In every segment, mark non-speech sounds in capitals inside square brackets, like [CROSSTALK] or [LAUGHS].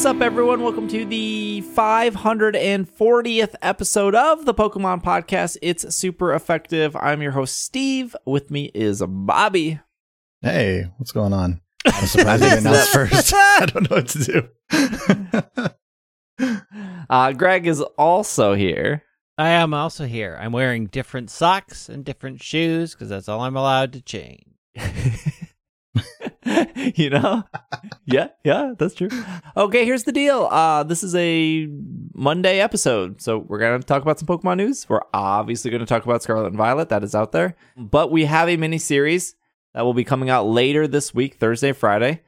What's up, everyone? Welcome to the 540th episode of the Pokemon Podcast. It's super effective. I'm your host, Steve. With me is Bobby. Hey, what's going on? [LAUGHS] I'm surprised you announced first. [LAUGHS] I don't know what to do. [LAUGHS] uh, Greg is also here. I am also here. I'm wearing different socks and different shoes because that's all I'm allowed to change. [LAUGHS] you know? yeah, yeah, that's true. Okay, here's the deal. Uh this is a Monday episode. So we're going to talk about some Pokemon news. We're obviously going to talk about Scarlet and Violet that is out there. But we have a mini series that will be coming out later this week, Thursday, Friday.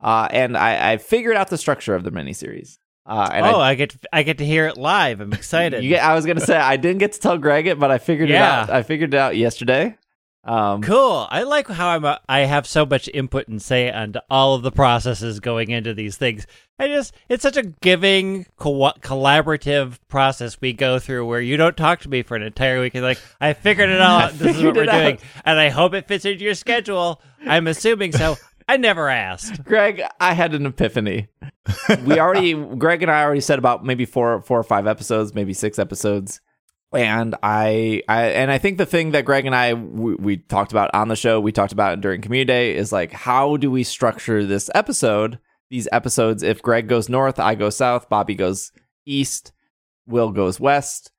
Uh and I I figured out the structure of the mini series. Uh, oh, I, I, get to, I get to hear it live. I'm [LAUGHS] excited. Get, I was gonna say I didn't get to tell Greg it, but I figured yeah. it out. I figured it out yesterday. Um, cool. I like how I'm. A, I have so much input and say on all of the processes going into these things. I just it's such a giving, co- collaborative process we go through where you don't talk to me for an entire week and like I figured it all [LAUGHS] out. This is what we're doing, and I hope it fits into your schedule. I'm assuming so. I never asked. Greg, I had an epiphany. we already, Greg and I already said about maybe four, four or five episodes, maybe six episodes and I, I and I think the thing that Greg and I we, we, talked about on the show, we talked about during Community Day, is like how do we structure this episode? These episodes, if Greg goes north, I go south, Bobby goes east, Will goes west,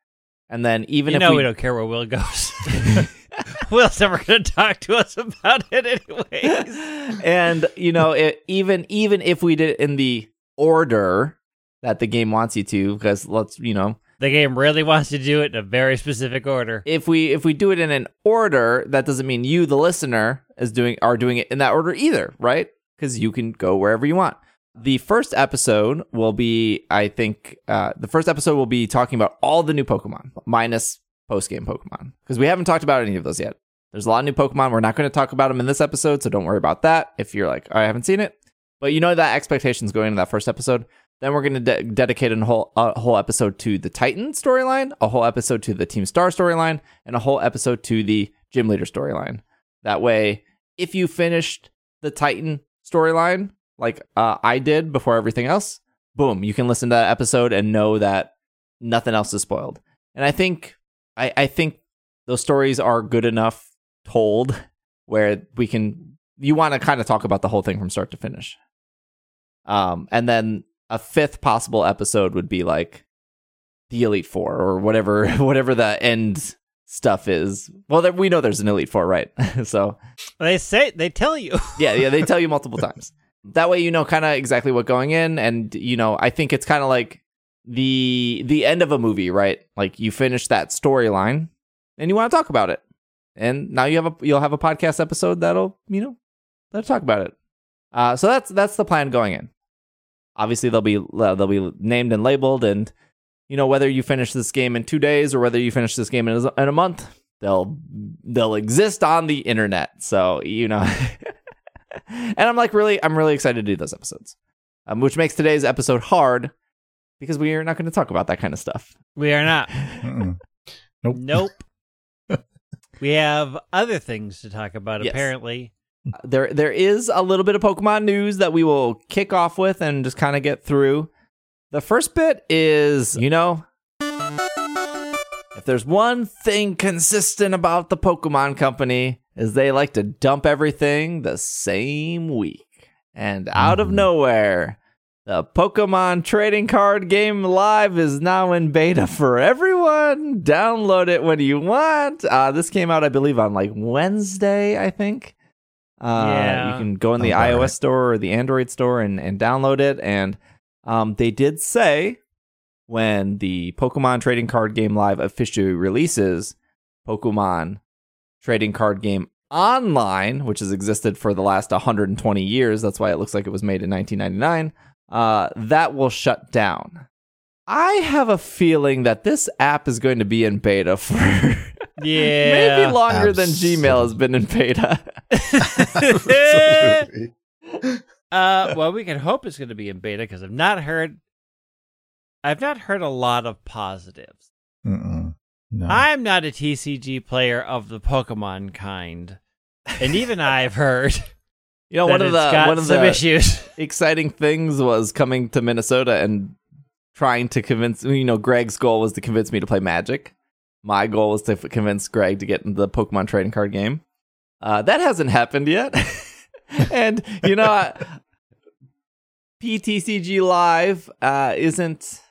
and then even you if know we, we don't care where Will goes. [LAUGHS] Will's never going to talk to us about it anyways. [LAUGHS] and you know, it, even even if we did it in the order that the game wants you to, because let's you know the game really wants to do it in a very specific order. If we if we do it in an order, that doesn't mean you, the listener, is doing are doing it in that order either, right? Because you can go wherever you want. The first episode will be, I think, uh, the first episode will be talking about all the new Pokemon minus post game Pokemon because we haven't talked about any of those yet. There's a lot of new Pokemon. We're not going to talk about them in this episode, so don't worry about that. If you're like, oh, I haven't seen it, but you know that expectations going into that first episode. Then we're going to de- dedicate a whole a whole episode to the Titan storyline, a whole episode to the Team Star storyline, and a whole episode to the Gym Leader storyline. That way, if you finished the Titan storyline like uh, I did before everything else, boom, you can listen to that episode and know that nothing else is spoiled. And I think I, I think those stories are good enough told where we can you want to kind of talk about the whole thing from start to finish. Um, and then a fifth possible episode would be like the Elite Four or whatever [LAUGHS] whatever the end stuff is. Well, we know there's an Elite Four, right? [LAUGHS] so they say they tell you. [LAUGHS] yeah, yeah, they tell you multiple times. That way, you know kind of exactly what going in, and you know, I think it's kind of like the the end of a movie, right? Like you finish that storyline, and you want to talk about it, and now you have a you'll have a podcast episode that'll you know that'll talk about it. Uh, so that's that's the plan going in obviously they'll be they'll be named and labeled and you know whether you finish this game in 2 days or whether you finish this game in a, in a month they'll they'll exist on the internet. So you know [LAUGHS] and I'm like really I'm really excited to do those episodes um, which makes today's episode hard because we are not going to talk about that kind of stuff. We are not. [LAUGHS] Nope. Nope. [LAUGHS] We have other things to talk about yes. apparently there there is a little bit of Pokemon news that we will kick off with and just kind of get through. The first bit is, you know, if there's one thing consistent about the Pokemon company is they like to dump everything the same week. And out mm-hmm. of nowhere, the Pokemon trading card game live is now in beta for everyone. Download it when you want. Uh, this came out, I believe, on like Wednesday, I think. Uh, yeah. You can go in the iOS right. store or the Android store and, and download it. And um, they did say when the Pokemon Trading Card Game Live officially releases, Pokemon Trading Card Game Online, which has existed for the last 120 years, that's why it looks like it was made in 1999, uh, that will shut down. I have a feeling that this app is going to be in beta [LAUGHS] for yeah maybe longer Absolutely. than Gmail has been in beta. [LAUGHS] uh, well, we can hope it's going to be in beta because I've not heard, I've not heard a lot of positives. No. I'm not a TCG player of the Pokemon kind, and even I've heard You know, that one of the one of the issues. exciting things was coming to Minnesota and trying to convince you know Greg's goal was to convince me to play Magic. My goal was to convince Greg to get into the Pokemon trading card game. Uh, that hasn't happened yet, [LAUGHS] and you know, [LAUGHS] PTCG Live uh, isn't.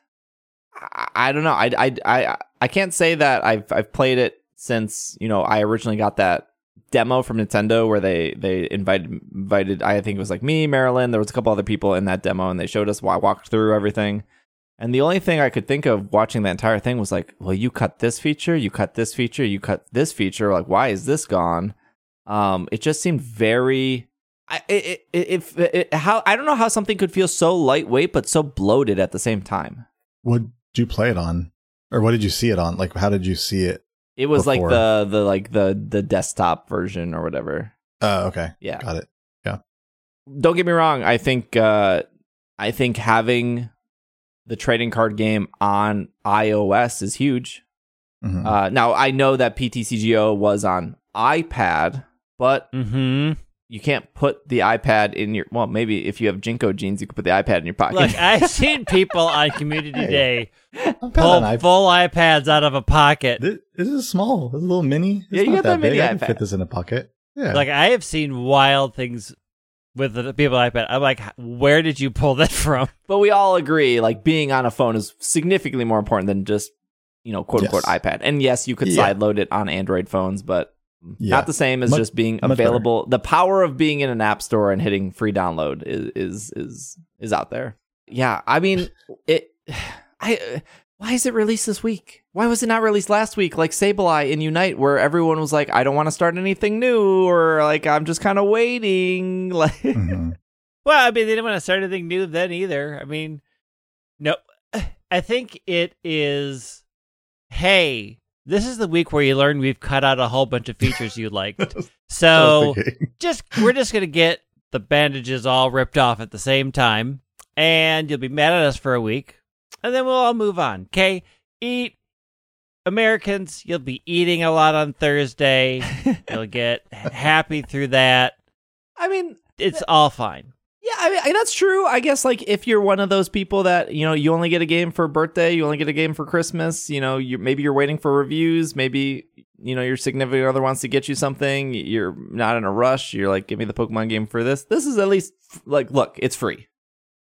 I, I don't know. I, I I I can't say that I've I've played it since you know I originally got that demo from Nintendo where they they invited invited I think it was like me, Marilyn, there was a couple other people in that demo and they showed us why I walked through everything. And the only thing I could think of watching the entire thing was like, well, you cut this feature, you cut this feature, you cut this feature. Like, why is this gone? Um, it just seemed very. I it, it, if it, how I don't know how something could feel so lightweight but so bloated at the same time. What did you play it on, or what did you see it on? Like, how did you see it? It was Before. like the the like the the desktop version or whatever. Oh, okay, Yeah. got it. Yeah. Don't get me wrong. I think uh, I think having the trading card game on iOS is huge. Mhm. Uh, now I know that PTCGO was on iPad, but Mm-hmm. you can't put the iPad in your. Well, maybe if you have JNCO jeans, you could put the iPad in your pocket. Look, [LAUGHS] I've seen people on Community Hey. Day I've pull iP- full iPads out of a pocket. This, this is small. This is a little mini. It's Yeah, you not got that mini big. I can iPad. fit this in a pocket. Yeah. Like I have seen wild things with the people on iPad. I'm like, where did you pull that [LAUGHS] from? but we all agree, like being on a phone is significantly more important than just you know quote unquote Yes. iPad. And yes, you could Yeah. side load it on Android phones, but Yeah. not the same as Much- just being available. The power of being in an app store and hitting free download is is is is out there. Yeah, I mean it. [SIGHS] I why is it released this week? Why was it not released last week, like Sableye and Unite, where everyone was like, "I don't want to start anything new," or like, "I'm just kind of waiting." [LAUGHS] Like, Mhm. Well, I mean, they didn't want to start anything new then either. I mean, no, [SIGHS] I think it is. Hey, this is the week where you learn we've cut out a whole bunch of features you liked. [LAUGHS] I So just we're just gonna get the bandages all ripped off at the same time, and you'll be mad at us for a week, and then we'll all move on. Okay, eat. Americans, you'll be eating a lot on Thursday. [LAUGHS] You'll get happy through that. I mean, It's all fine. Yeah, I mean that's true. I guess like if you're one of those people that you know you only get a game for birthday, you only get a game for Christmas. You know, you maybe you're waiting for reviews. Maybe you know your significant other wants to get you something. You're not in a rush. You're like, give me the Pokemon game for this. This is at least like, look, it's free.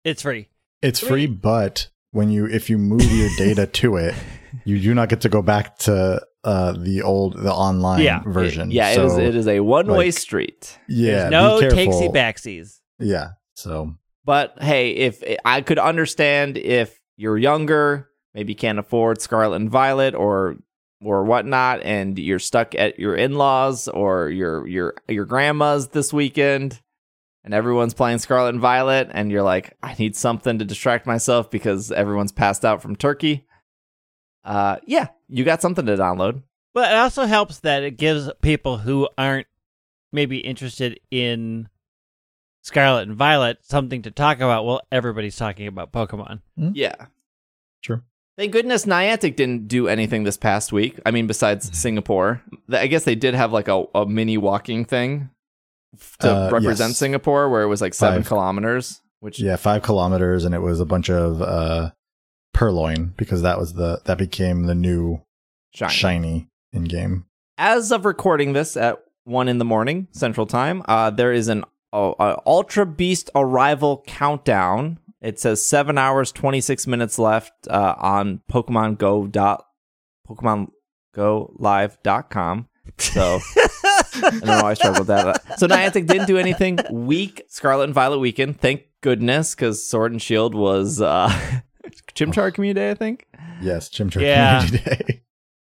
It's free. it's free, but when you if you move your data to it, [LAUGHS] you do not get to go back to uh the old the online Yeah. version. Yeah, so, it is. It is a one way like- street. Yeah, There's no takesy backsies. Yeah. So But hey, if I could understand if you're younger, maybe can't afford Scarlet and Violet or or whatnot, and you're stuck at your in-laws or your your your grandma's this weekend, and everyone's playing Scarlet and Violet, and you're like, I need something to distract myself because everyone's passed out from turkey. Uh, yeah, you got something to download. But it also helps that it gives people who aren't maybe interested in Scarlet and Violet something to talk about while everybody's talking about Pokemon. Yeah. Sure. Thank goodness Niantic didn't do anything this past week. I mean, besides Singapore, I guess they did have like a, a mini walking thing f- to Uh, represent yes. Singapore, where it was like seven Five. kilometers. Which yeah, five kilometers, and it was a bunch of uh Purrloin because that was the that became the new shiny. shiny in game. As of recording this at one in the morning Central Time, uh, there is an uh, uh, Ultra Beast arrival countdown. It says seven hours twenty six minutes left uh, on Pokemon Go dot Pokemon Go Live dot com. So [LAUGHS] I don't know I struggled with that. So Niantic didn't do anything week Scarlet and Violet weekend. Thank goodness, because Sword and Shield was uh, [LAUGHS] Chimchar Community Day, I think. Yes, Chimchar Yeah. Community Day.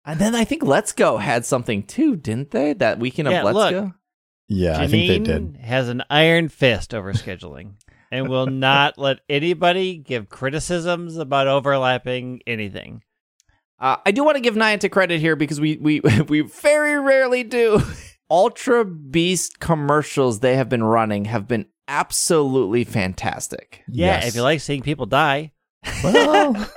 And then I think Let's Go had something too, didn't they? That weekend of Yeah, Let's look. Go. Yeah, I think they did. Has an iron fist over scheduling and will [LAUGHS] not let anybody give criticisms about overlapping anything. Uh, I do want to give Niantic credit here because we we [LAUGHS] we very rarely do. Ultra Beast commercials they have been running have been absolutely fantastic. Yeah, Yes. if you like seeing people die, Well,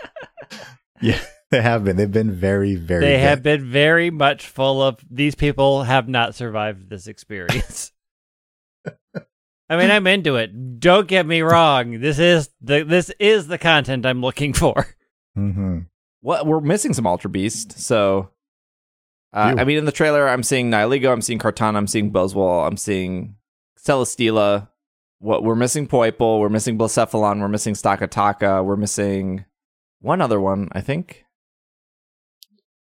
[LAUGHS] yeah, they have been. They've been very, very. they good. have been very much full of these people have not survived this experience. I [LAUGHS] I mean, I'm into it. Don't get me wrong. This is the this is the content I'm looking for. hmm What we're missing some Ultra Beast. So, uh, I mean, in the trailer, I'm seeing Nihilego, I'm seeing Kartana, I'm seeing Buzzwole, I'm seeing Celesteela. What we're missing Poipole, we're missing Blacephalon, we're missing Stakataka, we're missing one other one, I think.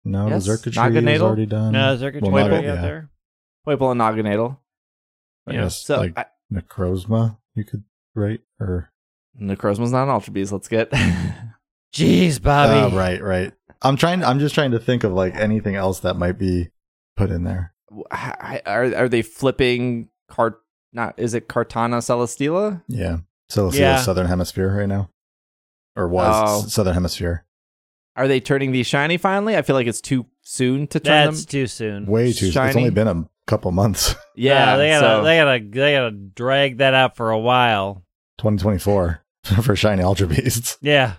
No, Yes, the Xurkitree is already done. No, is there Well, Twitter Naga- out yeah. there? Poipole and Naganadel. I Yeah. guess So like I, Necrozma, you could write or Necrozma's not an Ultra Beast. Let's get. [LAUGHS] [LAUGHS] Jeez, Bobby. Oh, right, right. I'm trying. I'm just trying to think of like anything else that might be put in there. are are they flipping cart? Not is it Kartana Celesteela? Yeah, Celestial Yeah. Southern Hemisphere right now, or was Oh. Southern Hemisphere? Are they turning these shiny finally? I feel like it's too soon to turn That's them. too soon. Way too. Soon. It's only been a couple months. [LAUGHS] [LAUGHS] Yeah, Uh, they gotta so they gotta they gotta drag that out for a while. 2024 [LAUGHS] for shiny Ultra Beasts. Yeah.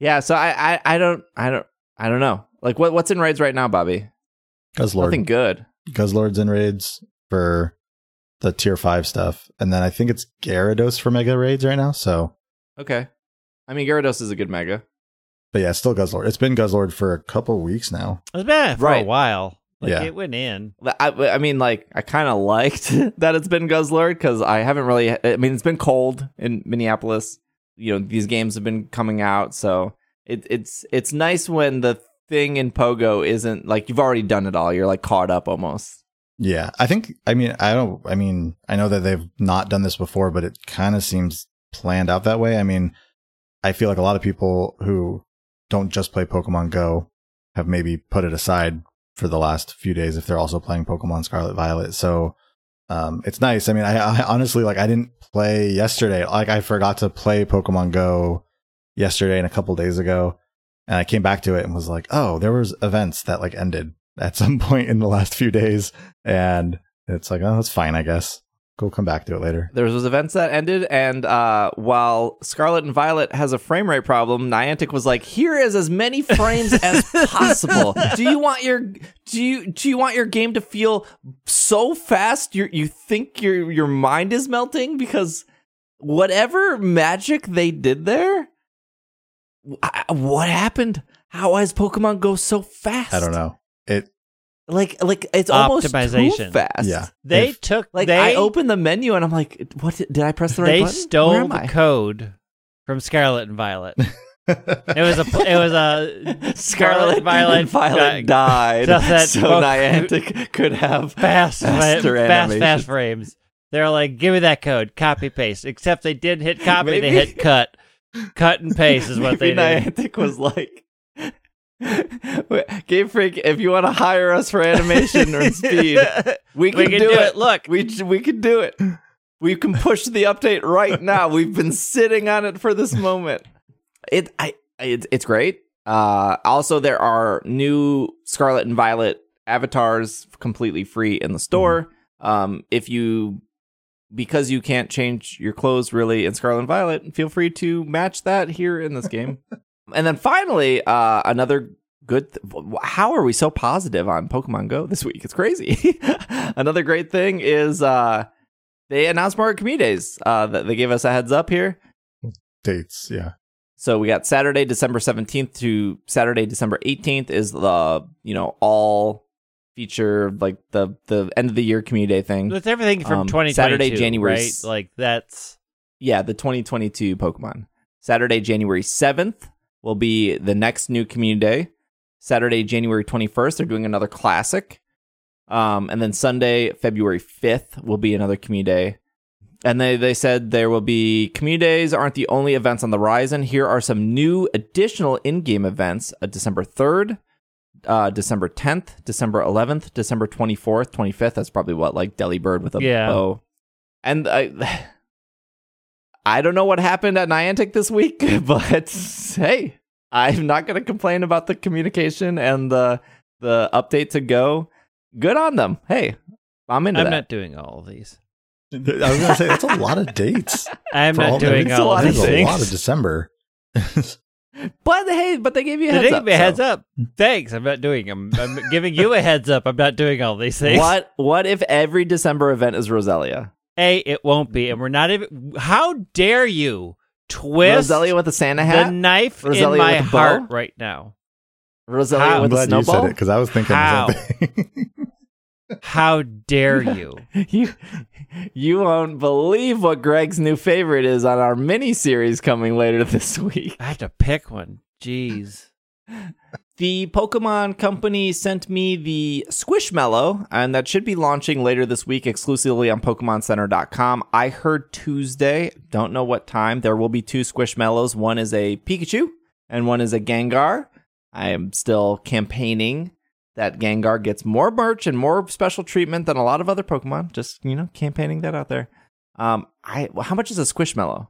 yeah. So I, I I don't I don't I don't know. Like what what's in raids right now, Bobby? Guzzlord. Nothing good. Guzzlord's in raids for the tier five stuff, and then I think it's Gyarados for mega raids right now. So, Okay. I mean, Gyarados is a good mega. but yeah, still Guzzlord. It's been Guzzlord for a couple weeks now. It's been for Right. a while. Like Yeah. it went in. I, I mean, like I kind of [LAUGHS] liked that it's been Guzzlord because I haven't really. I mean, it's been cold in Minneapolis. You know, these games have been coming out, so it, it's it's nice when the thing in Pogo isn't like you've already done it all. You're like caught up almost. Yeah, I think. I mean, I don't. I mean, I know that they've not done this before, but it kind of seems planned out that way. I mean, I feel like a lot of people who don't just play Pokemon Go have maybe put it aside for the last few days if they're also playing Pokemon Scarlet Violet. So um, it's nice. I mean, I, I honestly like I didn't play yesterday. Like I forgot to play Pokemon Go yesterday and a couple days ago, and I came back to it and was like, oh, there was events that like ended at [LAUGHS] some point in the last few days, and it's like, oh, that's fine, I guess. Go come back to it later. There was events that ended, and uh, while Scarlet and Violet has a frame rate problem, Niantic was like, "Here is as many frames as [LAUGHS] possible. Do you want your do you do you want your game to feel so fast you you think your your mind is melting because whatever magic they did there, I- what happened? How has Pokemon Go so fast? I don't know. It Like like it's almost too fast. yeah. They If- took Like they I opened the menu and I'm like, what did, did I press the right they button? Stole the I? code from Scarlet and Violet. [LAUGHS] It was a it was a [LAUGHS] Scarlet and Violet and Violet got- [LAUGHS] died, so that so Poke- Niantic could have fast Faster fast animation. fast frames. They're like, give me that code, copy paste. Except they didn't hit copy, they hit cut. Cut and paste is what they Maybe did. Was like, Game Freak, if you want to hire us for animation or [LAUGHS] speed, we can, We can do, do it. it. Look. we we can do it. We can push the update right now. We've been sitting on it for this moment. It I it, it's great. Uh, also, there are new Scarlet and Violet avatars completely free in the store. Um, if you because you can't change your clothes really in Scarlet and Violet, feel free to match that here in this game. [LAUGHS] and then finally, uh, another good. Th- how are we so positive on Pokemon Go this week? It's crazy. [LAUGHS] another great thing is uh, they announced more community days. Uh, that they gave us a heads up here. dates. Yeah. So we got Saturday, December 17th to Saturday, December 18th is the, you know, all feature like the the end of the year community day thing. It's everything from Um, 2022, Saturday, January right? Like that's Yeah, the 2022 Pokemon. Saturday, January 7th will be the next new community day. Saturday, January 21st, they're doing another classic. Um, and then Sunday, February 5th will be another community day. And they, they said there will be community days aren't the only events on the horizon. Here are some new additional in-game events. Uh, December 3rd, uh, December 10th, December 11th, December 24th, 25th. That's probably what, like Delibird with a Yeah. bow. And I, [SIGHS] I don't know what happened at Niantic this week, [LAUGHS] but hey, I'm not going to complain about the communication and the the update to go. Good on them. Hey, I'm into I'm that. not doing all of these. I was gonna say that's a lot of dates. [LAUGHS] I'm for all not doing it's a all lot of of these a lot of December. [LAUGHS] but hey, but they gave you a They heads gave up. me a heads up. Thanks. I'm not doing them. I'm giving you a heads up. I'm not doing all these things. What what if every December event is Roselia? A, it won't be, and we're not even. How dare you twist Roselia with a Santa the hat. knife Roselia in my with a bow? heart right now? Roselia How? I'm with a glad you said snowball. it because I was thinking How? the same thing. [LAUGHS] How dare [LAUGHS] you? you you won't believe what Greg's new favorite is on our mini series coming later [LAUGHS] this week. I have to pick one. Jeez. The Pokemon Company sent me the Squishmallow, and that should be launching later this week exclusively on PokemonCenter.com. I heard Tuesday, don't know what time. There will be two Squishmallows. One is a Pikachu, and one is a Gengar. I am still campaigning that Gengar gets more merch and more special treatment than a lot of other Pokemon. Just you know, campaigning that out there. Um, I well, how much is a Squishmallow?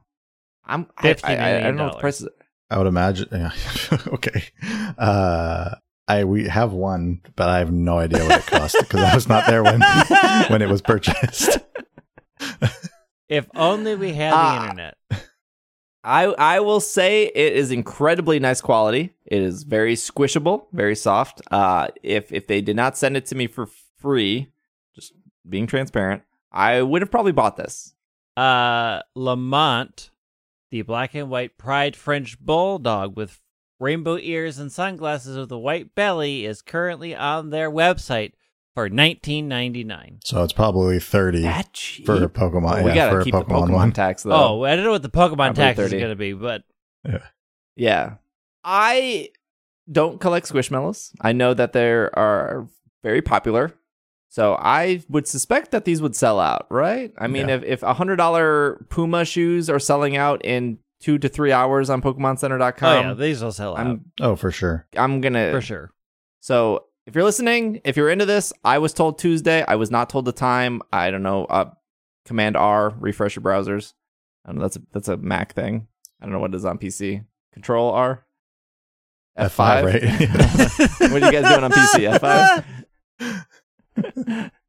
I'm I, I, $50 I, I don't know what the price is. I would imagine. Yeah. [LAUGHS] okay. Uh, I we have one, but I have no idea what it cost because I was not there when [LAUGHS] when it was purchased. [LAUGHS] If only we had the internet. I I will say it is incredibly nice quality. It is very squishable, very soft. Uh, if if they did not send it to me for free, just being transparent, I would have probably bought this. Uh, Lamont, the black and white Pride French Bulldog with rainbow ears and sunglasses with a white belly, is currently on their website for nineteen ninety nine. So it's probably thirty That cheap. for a Pokemon. we yeah, gotta for a keep the Pokemon Pokemon one. tax though. Oh, I don't know what the Pokemon Probably tax 30. is going to be, but Yeah. I don't collect Squishmallows. I know that they are very popular. So I would suspect that these would sell out, right? I mean, Yeah. if if $100 Puma shoes are selling out in 2 to 3 hours on oh pokemoncenter.com, yeah, these will sell out I'm Oh, for sure. I'm going to for sure. So, if you're listening, if you're into this, I was told Tuesday. I was not told the time. I don't know. Uh, Command R, refresh your browsers. I don't know. That's a that's a Mac thing. I don't know what it is on PC. Control R. F5, right? [LAUGHS] [LAUGHS] what are you guys doing on PC? F5. [LAUGHS]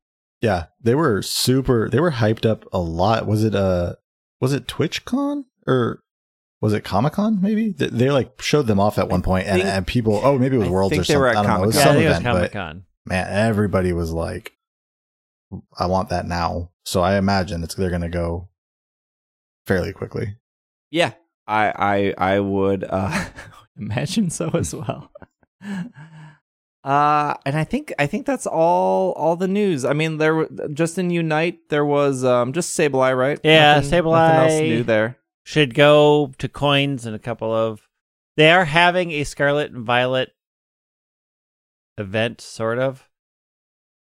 Yeah, they were super. They were hyped up a lot. Was it uh was it TwitchCon or was it Comic Con? Maybe they, they like showed them off at one point, and, think- and people. Oh, maybe it was I Worlds think or they something. were at I don't know. It was yeah, some think was event, Comic but Con. man, everybody was like, "I want that now." So I imagine it's they're gonna go fairly quickly. Yeah, I I I would uh, [LAUGHS] imagine so as well. [LAUGHS] Uh, and I think I think that's all all the news. I mean, there were- just in Unite there was um just Sableye, right? Yeah, nothing, Nothing Sableye. else new there. Should go to coins and a couple of. They are having a Scarlet and Violet event, sort of.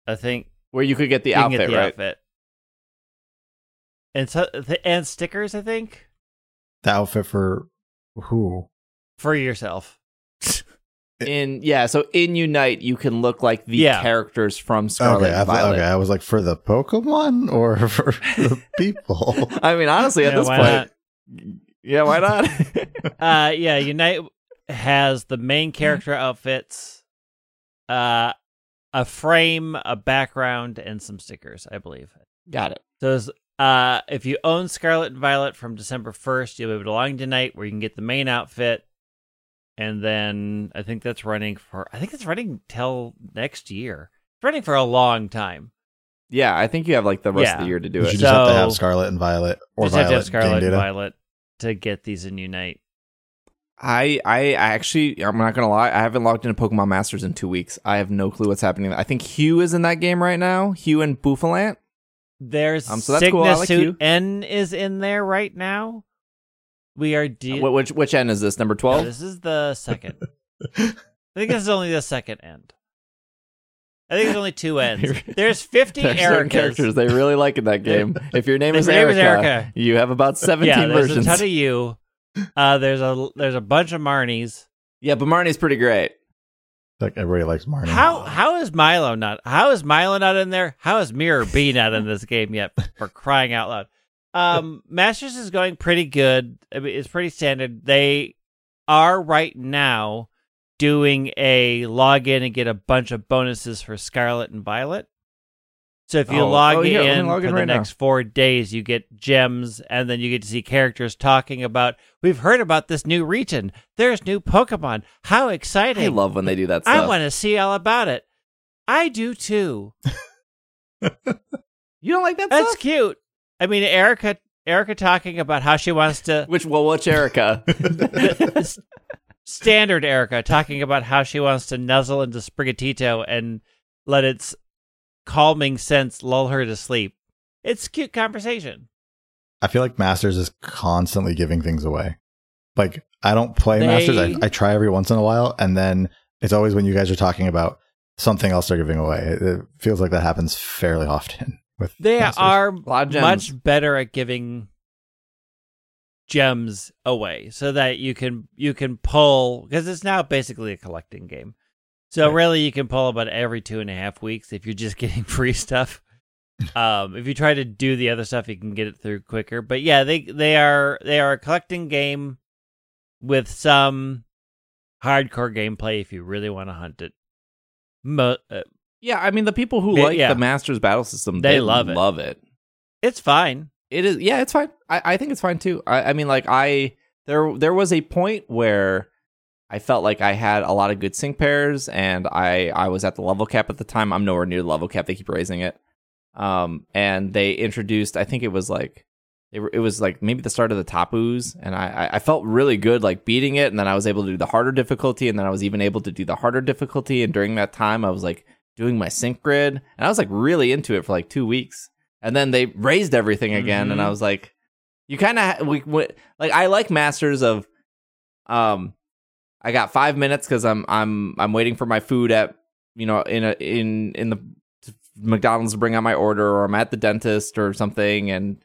I think Where you could get the outfit, get the right? outfit. And so and stickers, I think, The outfit for who? for yourself. In yeah, so in Unite you can look like the Yeah. characters from Scarlet okay, I and thought, Violet. okay, I was like for the Pokemon or [LAUGHS] for the [LAUGHS] people. I mean, honestly, at Yeah, this why point, yeah, why not? [LAUGHS] uh yeah unite has the main character outfits uh a frame a background and some stickers i believe Got it. so uh if you own scarlet and violet from december 1st you'll be able to log into night where you can get the main outfit and then i think that's running for i think it's running till next year it's running for a long time Yeah, I think you have like the rest of Yeah. the year to do it. you it. just have to have Scarlet and Violet or just have Violet to have scarlet game and data. violet to get these in unite I I actually I'm not gonna lie, I haven't logged into Pokemon Masters in two weeks. I have no clue what's happening. I think Hugh is in that game right now. Hugh and Bouffalant. There's Um, so that's cool. I like Cygnus you. N is in there right now. We are de- Wh- which which end is this? Number twelve. This is the second. I think this is only the second end. I think there's only two [LAUGHS] ends. [LAUGHS] There's 50 There are certain Ericas. characters they really like in that game. If your name [LAUGHS] If is your name is Erica, Erica. you have about seventeen Yeah, there's versions. a ton of you. Uh, there's a there's a bunch of Marnies. yeah, but Marnie's pretty great. Like everybody likes Marnie. How how is Milo not? How is Milo not in there? How is Miror B not in this game yet? For crying out loud! Um, Masters is going pretty good. I mean, it's pretty standard. They are right now doing a login and get a bunch of bonuses for Scarlet and Violet. So if you Oh, oh log oh, here, let me in log for in the right now. next four days, you get gems, and then you get to see characters talking about. We've heard about this new region. There's new Pokemon. How exciting! I love when they do that I want to see all about it. I do too. [LAUGHS] you don't like that That's stuff? cute. I mean, Erica, Erica talking about how she wants to Which well, which Erica? [LAUGHS] [LAUGHS] s- standard Erica talking about how she wants to nuzzle into Sprigatito and let its calming sense lull her to sleep. It's cute conversation. I feel like Masters is constantly giving things away. Like I don't play They- Masters. I, I try every once in a while, and then it's always when you guys are talking about something else they're giving away. It, it feels like that happens fairly often [LAUGHS] with They Masters. are lot of gems. much better at giving gems away so that you can you can pull because it's now basically a collecting game so Right. really you can pull about every two and a half weeks if you're just [LAUGHS] getting free stuff um if you try to do the other stuff you can get it through quicker but yeah they they are they are a collecting game with some hardcore gameplay if you really want to hunt it Mo- uh, yeah, I mean the people who Yeah, like yeah. the Masters battle system, They they, love it. Love it. it's fine It is. Yeah, it's fine. I, I think it's fine too. I, I mean, like I there there was a point where I felt like I had a lot of good sync pairs, and I I was at the level cap at the time. I'm nowhere near the level cap. They keep raising it. Um, and they introduced. I think it was like. It, it was like maybe the start of the Tapus, and I, I- I felt really good like beating it, and then I was able to do the harder difficulty, and then I was even able to do the harder difficulty, and during that time I was like doing my sync grid, and I was like really into it for like two weeks, and then they raised everything again, and I Mhm. was like, you kind of we, we, like I like Masters of, um, I got five minutes because I'm I'm I'm waiting for my food at you know in a in in the McDonald's to bring out my order, or I'm at the dentist or something, and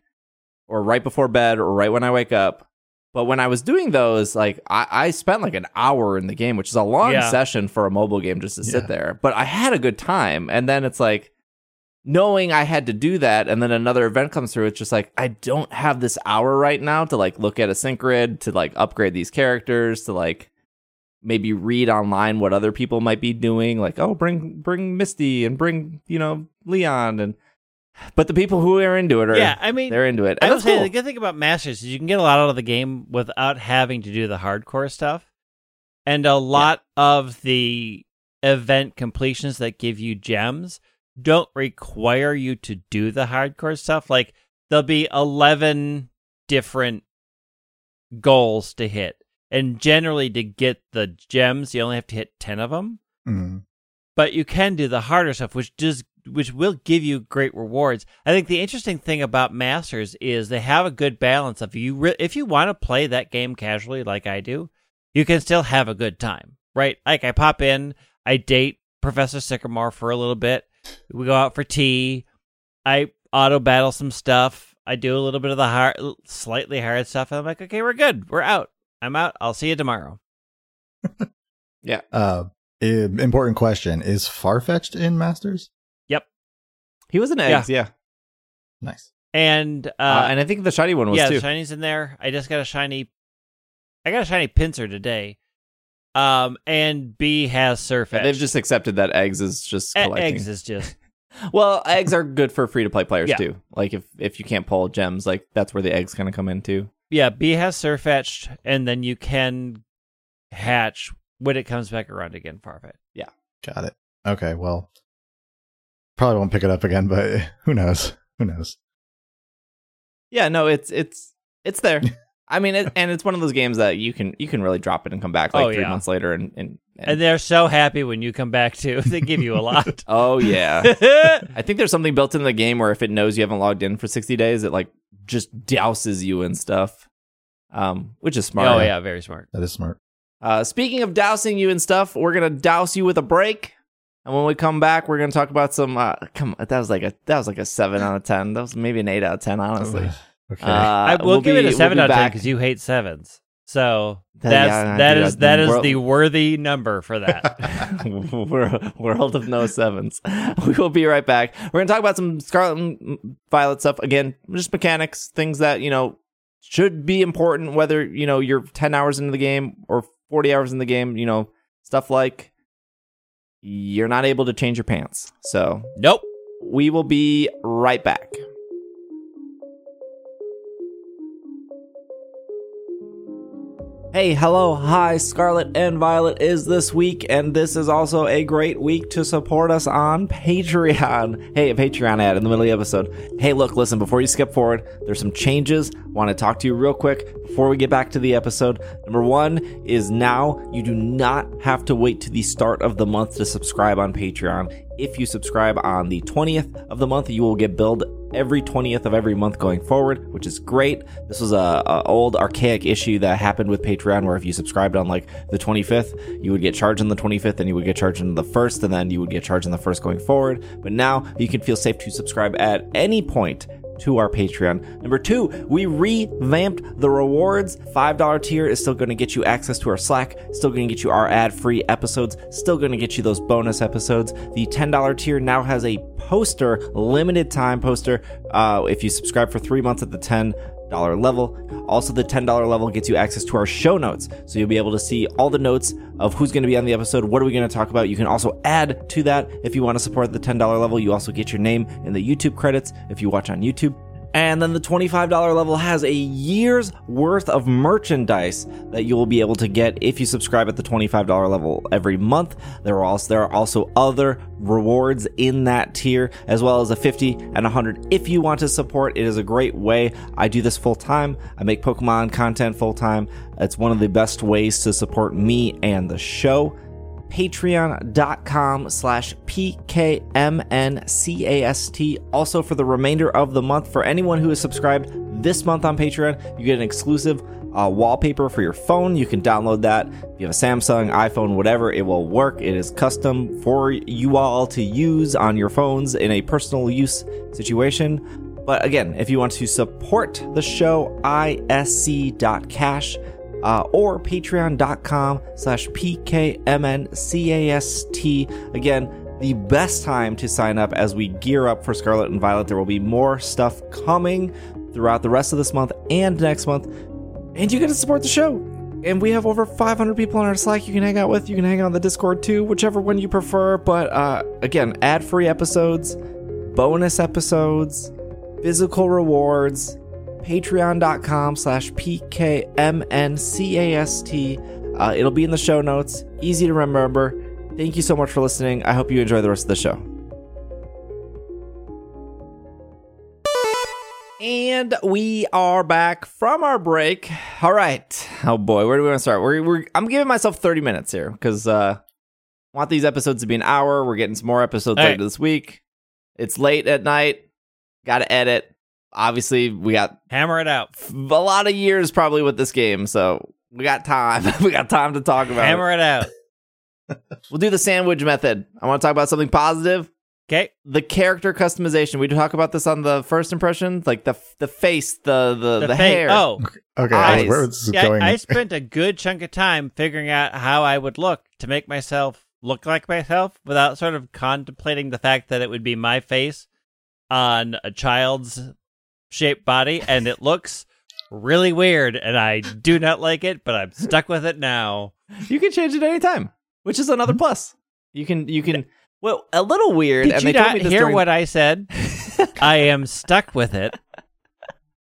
or right before bed or right when I wake up. But when I was doing those, like I, I spent like an hour in the game, which is a long Yeah. session for a mobile game just to sit there. But I had a good time, and then it's like knowing I had to do that, and then another event comes through. It's just like I don't have this hour right now to like look at a sync grid to like upgrade these characters to like maybe read online what other people might be doing like oh bring bring misty and bring you know leon and but the people who are into it are yeah i mean they're into it I and would that's say cool. the good thing about Masters is you can get a lot out of the game without having to do the hardcore stuff. And a lot of the event completions that give you gems don't require you to do the hardcore stuff. Like there'll be 11 different goals to hit. And generally to get the gems, you only have to hit 10 of them Mm. but you can do the harder stuff, which does which will give you great rewards. I think the interesting thing about Masters is they have a good balance of you. Re- if you want to play that game casually, like I do, you can still have a good time, right? Like I pop in, I date Professor Sycamore for a little bit. We go out for tea. I auto battle some stuff. I do a little bit of the hard, slightly hard stuff, and I'm like, okay, we're good. We're out. I'm out. I'll see you tomorrow. [LAUGHS] Yeah. Uh, important question: Is Farfetch'd in Masters? Yep. He was an eggs yeah, Nice. And uh, Uh, and i think the shiny one was yeah, too the shiny's in there. I just got a shiny. I got a shiny Pinsir today. Um, and B has surf. they've just accepted that eggs is just collecting. eggs is just [LAUGHS] well eggs are good for free to play players Yeah. too like if if you can't pull gems like that's where the eggs kind of come in too yeah. B has surf etched, and then you can hatch when it comes back around again. Farfetch. Got it. Okay. Well, probably won't pick it up again, but [LAUGHS] who knows? Who knows? Yeah, no, it's it's it's there. [LAUGHS] I mean, it, and it's one of those games that you can you can really drop it and come back like Oh, three yeah. months later, and and, and, And they're so happy when you come back too. [LAUGHS] They give you a lot. [LAUGHS] oh yeah, [LAUGHS] I think there's something built in the game where if it knows you haven't logged in for 60 days, it like just douses you and stuff, um, which is smart. oh yeah, very smart. That is smart. Uh, speaking of dousing you and stuff, we're gonna douse you with a break, and when we come back, we're gonna talk about some. Uh, come, that was like a that was like a seven out of ten. That was maybe an eight out of ten, honestly. Okay. Uh, I will we'll give be- it a we'll seven out of ten because you hate sevens. So That- that's yeah, I that do. is I- that is world- the worthy number for that. [LAUGHS] World of no sevens. [LAUGHS] We will be right back. We're going to talk about some Scarlet and Violet stuff. Again, just mechanics, things that, you know, should be important, whether, you know, you're 10 hours into the game or 40 hours in the game, you know, stuff like you're not able to change your pants. So nope. we will be right back. Hey, hello, hi, Scarlet and Violet is this week, and this is also a great week to support us on Patreon. [LAUGHS] Hey, a Patreon ad in the middle of the episode. Hey, look, listen, before you skip forward, there's some changes. I want to talk to you real quick before we get back to the episode. Number one is now you do not have to wait to the start of the month to subscribe on Patreon. If you subscribe on the 20th of the month, you will get billed every 20th of every month going forward, which is great. This was a, a, old archaic issue that happened with Patreon where if you subscribed on like the 25th, you would get charged on the 25th and you would get charged on the 1st and then you would get charged on the 1st going forward. But now you can feel safe to subscribe at any point to our Patreon. Number two, we revamped the rewards. $5 tier is still going to get you access to our Slack, still going to get you our ad free episodes, still going to get you those bonus episodes. The $10 tier now has a poster, limited time poster. Uh, if you subscribe for three months at the 10 dollar level. Also, the $10 level gets you access to our show notes. So you'll be able to see all the notes of who's going to be on the episode, what are we going to talk about. You can also add to that if you want to support the $10 level. You also get your name in the YouTube credits if you watch on YouTube. And then the $25 level has a year's worth of merchandise that you will be able to get if you subscribe at the $25 level every month. There are also there are also other rewards in that tier as well as a 50 and 100 if you want to support. It is a great way. I do this full time. I make Pokemon content full time. It's one of the best ways to support me and the show patreon.com slash pkmncast also for the remainder of the month for anyone who is subscribed this month on patreon you get an exclusive uh, wallpaper for your phone. You can download that. If you have a samsung iphone whatever it will work. It is custom for you all to use on your phones in a personal use situation. But again if you want to support the show isc.cash uh, or patreon.com slash pkmncast. Again, the best time to sign up as we gear up for Scarlet and Violet. There will be more stuff coming throughout the rest of this month and next month. And you get to support the show. And we have over 500 people on our Slack you can hang out with. You can hang out on the Discord too, whichever one you prefer. But uh, again, ad free episodes, bonus episodes, physical rewards, patreon.com slash pkmncast. Uh, it'll be in the show notes. Easy to remember. Thank you so much for listening. I hope you enjoy the rest of the show. And we are back from our break. All right. Oh boy, where do we want to start? We're, we're I'm giving myself 30 minutes here because uh I want these episodes to be an hour. We're getting some more episodes All later right. this week. It's late at night. Got to edit. Obviously, we got Hammer it out. a lot of years probably with this game, so we got time. [LAUGHS] we got time to talk about it. Hammer it out. [LAUGHS] We'll do the sandwich method. I want to talk about something positive. Okay. The character customization. We talk about this on the first impression, like the the face, the the, the, fa- hair. Oh, Okay, Eyes. where is this yeah, going? I spent a good chunk of time figuring out how I would look to make myself look like myself without sort of contemplating the fact that it would be my face on a child's shaped body, and it looks really weird, and I do not like it, but I'm stuck with it now. You can change it anytime, which is another mm-hmm. plus. You can you can well a little weird. Did and you they told not me hear during- what I said? [LAUGHS] I am stuck with it,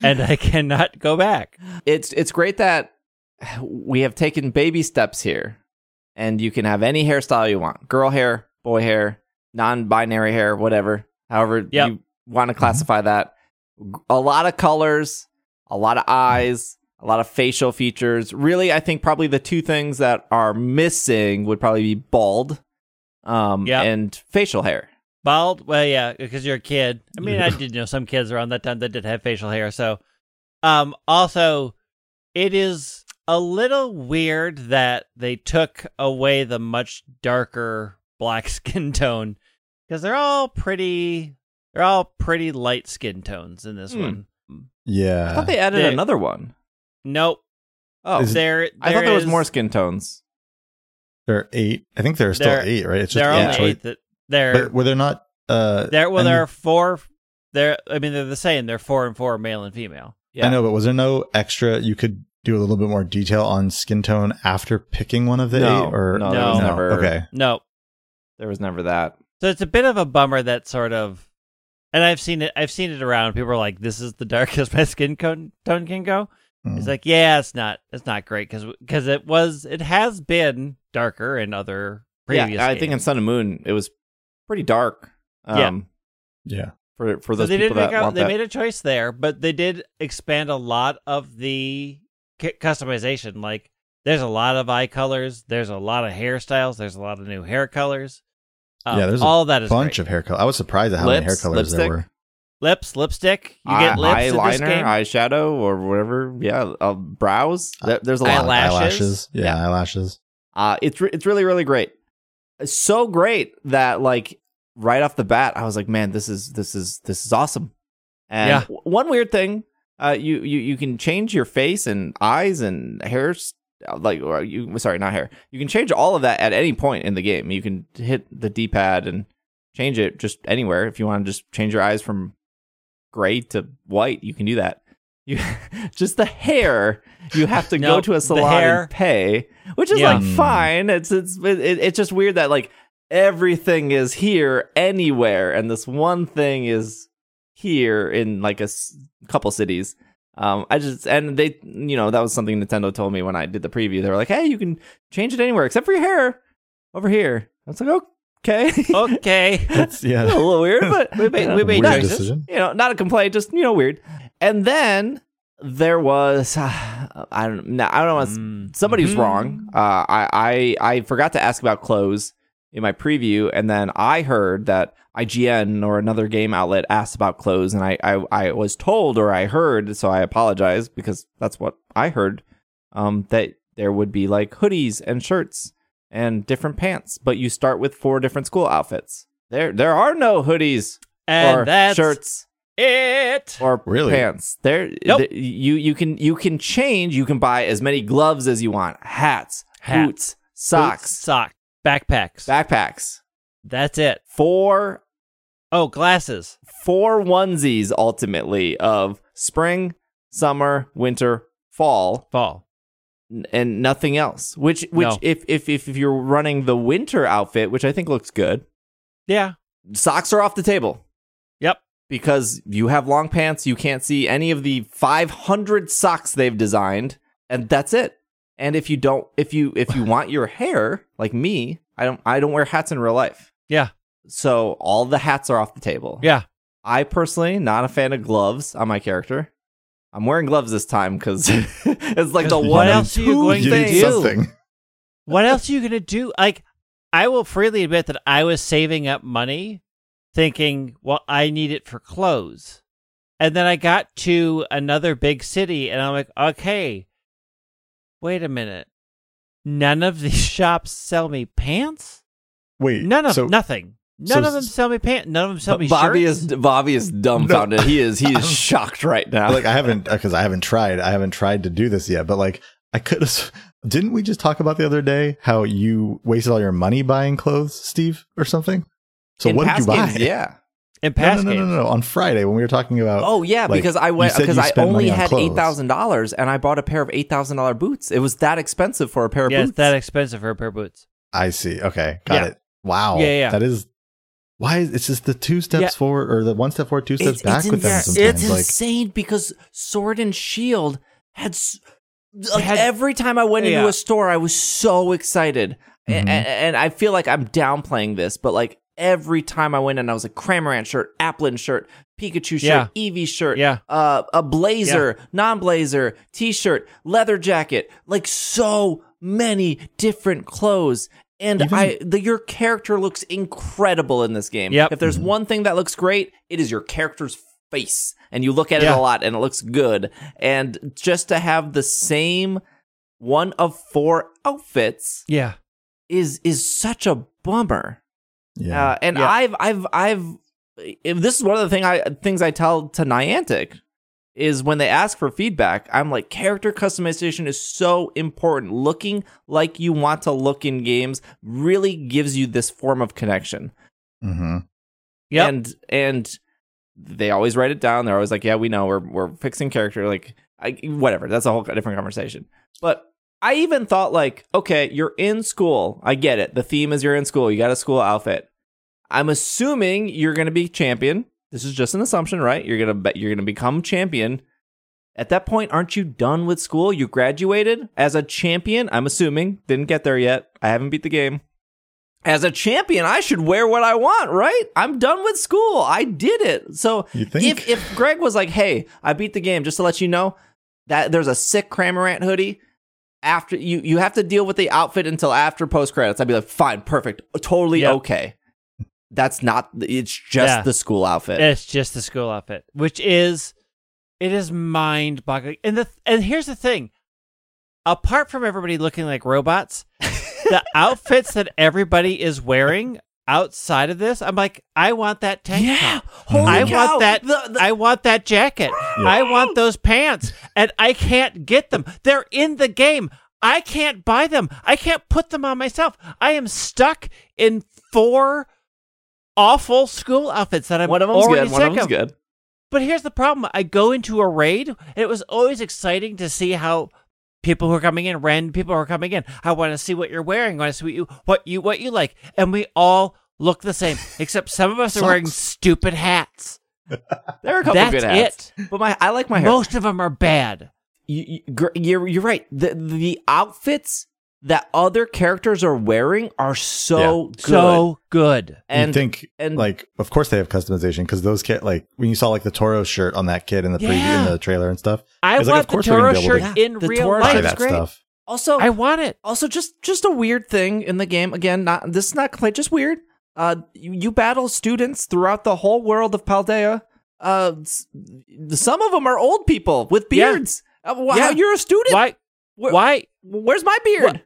and I cannot go back. it's it's great that we have taken baby steps here and you can have any hairstyle you want girl hair boy hair non-binary hair whatever however Yep. you want to classify mm-hmm. that a lot of colors a lot of eyes a lot of facial features really i think probably the two things that are missing would probably be bald um Yep. and facial hair Bald? Well, yeah, because you're a kid. I mean, I did know some kids around that time that did have facial hair. So, um, also, it is a little weird that they took away the much darker black [LAUGHS] skin tone because they're all pretty. They're all pretty light skin tones in this Hmm. one. yeah. i thought they added They- another one. Nope. Oh, Is it- There. i thought there was more skin tones there are eight. I think there are still There- eight, right? It's just There are eight only actually. eight that there. But were there not? Uh, There. Well, and- there are four. There. I mean, they're the same. They're four and four, male and female. yeah I know, but was there no extra? You could do a little bit more detail on skin tone after picking one of the No, eight, or no, there was never- Okay, No. there was never that So it's a bit of a bummer that sort of, and I've seen it. I've seen it around. People are like, "This is the darkest [LAUGHS] my skin tone tone can go." Mm. It's like, yeah, it's not it's not great because because it was it has been darker in other previous. yeah, I think in. Sun and Moon it was pretty dark. Yeah. Um, yeah. For for So those they people make that a, want they that. made a choice there, but they did expand a lot of the cu- customization. Like, there's a lot of eye colors, there's a lot of hairstyles, there's a lot of new hair colors. Um, Yeah, there's a all that is Bunch great. of hair color. I was surprised at how many hair Lips, colors there were. lips, lipstick. You Eye- get lips in this eyeliner, game. eyeshadow, or whatever. Yeah, uh, brows. There- There's a lot. of Eyelashes. Yeah, Yeah. eyelashes. Uh, it's re- it's really really great. It's so great that like right off the bat, I was like, man, this is this is this is awesome. And Yeah. w- one weird thing, uh, you you you can change your face and eyes and hair, like or you sorry, not hair. You can change all of that at any point in the game. You can hit the D pad and change it just anywhere. If you want to just change your eyes from gray to white, you can do that. You [LAUGHS] just the hair. You have to go to a salon and pay, which is Yeah. like Mm. fine. It's it's it, it's just weird that like everything is here anywhere, and this one thing is here in like a s- couple cities. Um, I just and they, you know, that was something Nintendo told me when I did the preview. They were like, "Hey, you can change it anywhere except for your hair over here." I was like, "Okay." okay. [LAUGHS] It's, [LAUGHS] a little weird, but [LAUGHS] we made, we made Weird choices. decision. You know, not a complaint, just you know, weird. And then there was [SIGHS] I don't know, I don't know. what's- Mm. Somebody was Mhm. wrong. Uh, I, I I forgot to ask about clothes in my preview, and then I heard that IGN or another game outlet asked about clothes, and I I, I was told or I heard, so I apologize because that's what I heard. Um, that there would be like hoodies and shirts and different pants, but you start with four different school outfits. There there are no hoodies And or that's shirts it. or Really? pants. There, Nope. th- you you can you can change. You can buy as many gloves as you want, hats, Hats, boots, socks, Boots, sock, backpacks. backpacks, That's it. four Oh, glasses. four onesies ultimately of spring, summer, winter, fall, Fall. n- and nothing else. Which which No. if if if if you're running the winter outfit, which I think looks good, Yeah. socks are off the table. Yep. because you have long pants, you can't see any of the 500 socks they've designed, and that's it. And if you don't, if you if you want your hair like me, I don't I don't wear hats in real life, Yeah. so all the hats are off the table. Yeah. I personally not a fan of gloves on my character. I'm wearing gloves this time because [LAUGHS] it's like the one else are you going you to do? something. What else are you gonna do? Like, I will freely admit that I was saving up money, thinking, well, I need it for clothes, and then I got to another big city, and I'm like, okay, wait a minute, none of these [LAUGHS] shops sell me pants. Wait. None of so, nothing. None so of them sell me pants. None of them sell me Bobby shirts. is Bobby is dumbfounded. He is he is [LAUGHS] shocked right now. like I haven't uh, because I haven't tried. I haven't tried to do this yet. But like I could have. Didn't we just talk about the other day how you wasted all your money buying clothes, Steve, or something? So In what did you buy? games, yeah. In No, past no, no, games. no, no. On Friday when we were talking about. Oh yeah, Like, because I went because I only on had clothes. eight thousand dollars and I bought a pair of eight thousand dollar boots. It was that expensive for a pair of Yeah, boots. it's that expensive for a pair of boots. I see. Okay, got Yeah. it. Wow. Yeah, yeah. That is. Why is it's just the two steps Yeah. forward or the one step forward, two steps it's, back it's with them sometimes? It's like insane because Sword and Shield had. Like had- every time I went into a store, I was so excited, A- Mhm. a- and, I feel like I'm downplaying this, but like every time I went in, I was like Cramorant shirt, Applin shirt, Pikachu shirt, Yeah. Eevee shirt, Yeah. uh, a blazer, non-blazer, t-shirt, leather jacket, like so many different clothes. And Even- I, the, your character looks incredible in this game. Yep. If there's one thing that looks great, it is your character's face, and you look at it a lot, and it looks good. And just to have the same one of four outfits Yeah. is is such a bummer. Yeah. Uh, and Yeah. I've I've I've if this is one of the thing I things I tell to Niantic is when they ask for feedback, I'm like character customization is so important. Looking like you want to look in games really gives you this form of connection. hmm Yep. And and they always write it down. They're always like, "Yeah, we know. We're we're fixing character." Like, I, whatever. That's a whole different conversation. But I even thought like, okay, you're in school. I get it. The theme is you're in school. You got a school outfit. I'm assuming you're going to be champion. This is just an assumption, right? You're gonna be, you're gonna become champion, At that point, aren't you done with school? You graduated as a champion. I'm assuming didn't get there yet. I haven't beat the game. As a champion, I should wear what I want, right? I'm done with school. I did it. So if if Greg was like, "Hey, I beat the game," just to let you know that there's a sick Cramorant hoodie. After you, you have to deal with the outfit until after post credits. I'd be like, "Fine, perfect, totally Yep. okay." That's not. It's just Yeah. the school outfit. It's just the school outfit, which is it is mind boggling. And the and here's the thing. Apart from everybody looking like robots, [LAUGHS] the outfits that everybody is wearing outside of this, I'm like, I want that tank Yeah. top. Holy I cow. want that The- the- I want that jacket. I want those pants. And I can't get them. They're in the game. I can't buy them. I can't put them on myself. I am stuck in four awful school outfits that I'm one of them's already good. One sick of them's good. but here's the problem. I go into a raid, and it was always exciting to see how people who are coming in, random people who are coming in. I want to see what you're wearing. I want to see what you what you what you like. And we all look the same, [LAUGHS] except some of us are wearing stupid hats. [LAUGHS] There are a couple That's good hats, It. but my I like my hair. Most of them are bad. you, you, gr- you're you're right. The the outfits that other characters are wearing are so good. So good. and you think and- like of course they have customization because those kid like when you saw like the Toro shirt on that kid in the preview in the trailer and stuff. I It's like, want of course the we're gonna Toro be able shirt to- in The real Toro life. that great. stuff. also I want it. also just just a weird thing in the game. Again, not this is not complaint, just weird. Uh, you, you battle students throughout the whole world of Paldea. Uh, some of them are old people with Yeah. beards. Uh, wh- Yeah. how you're a student? Why? Where- Why? Where's my beard?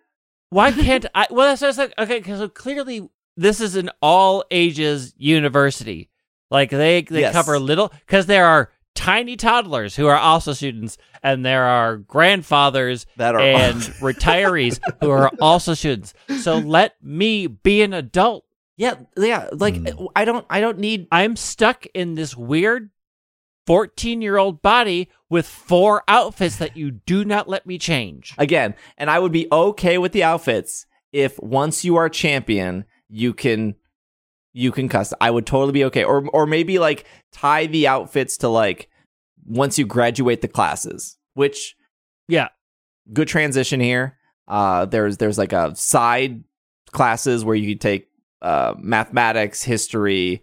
Why can't I? Well, that's, that's like okay, because clearly this is an all ages university. Like they they Yes. cover little because there are tiny toddlers who are also students, and there are grandfathers That are and [LAUGHS] retirees who are also students. So let me be an adult. yeah, yeah. Like Hmm. I don't I don't need I'm stuck in this weird. 14 year old body with four outfits that you do not let me change. again and i would be okay with the outfits if once you are champion you can you can cuss. i would totally be okay or or maybe like tie the outfits to like once you graduate the classes which Yeah. good transition here uh there's there's like a side classes where you take uh mathematics history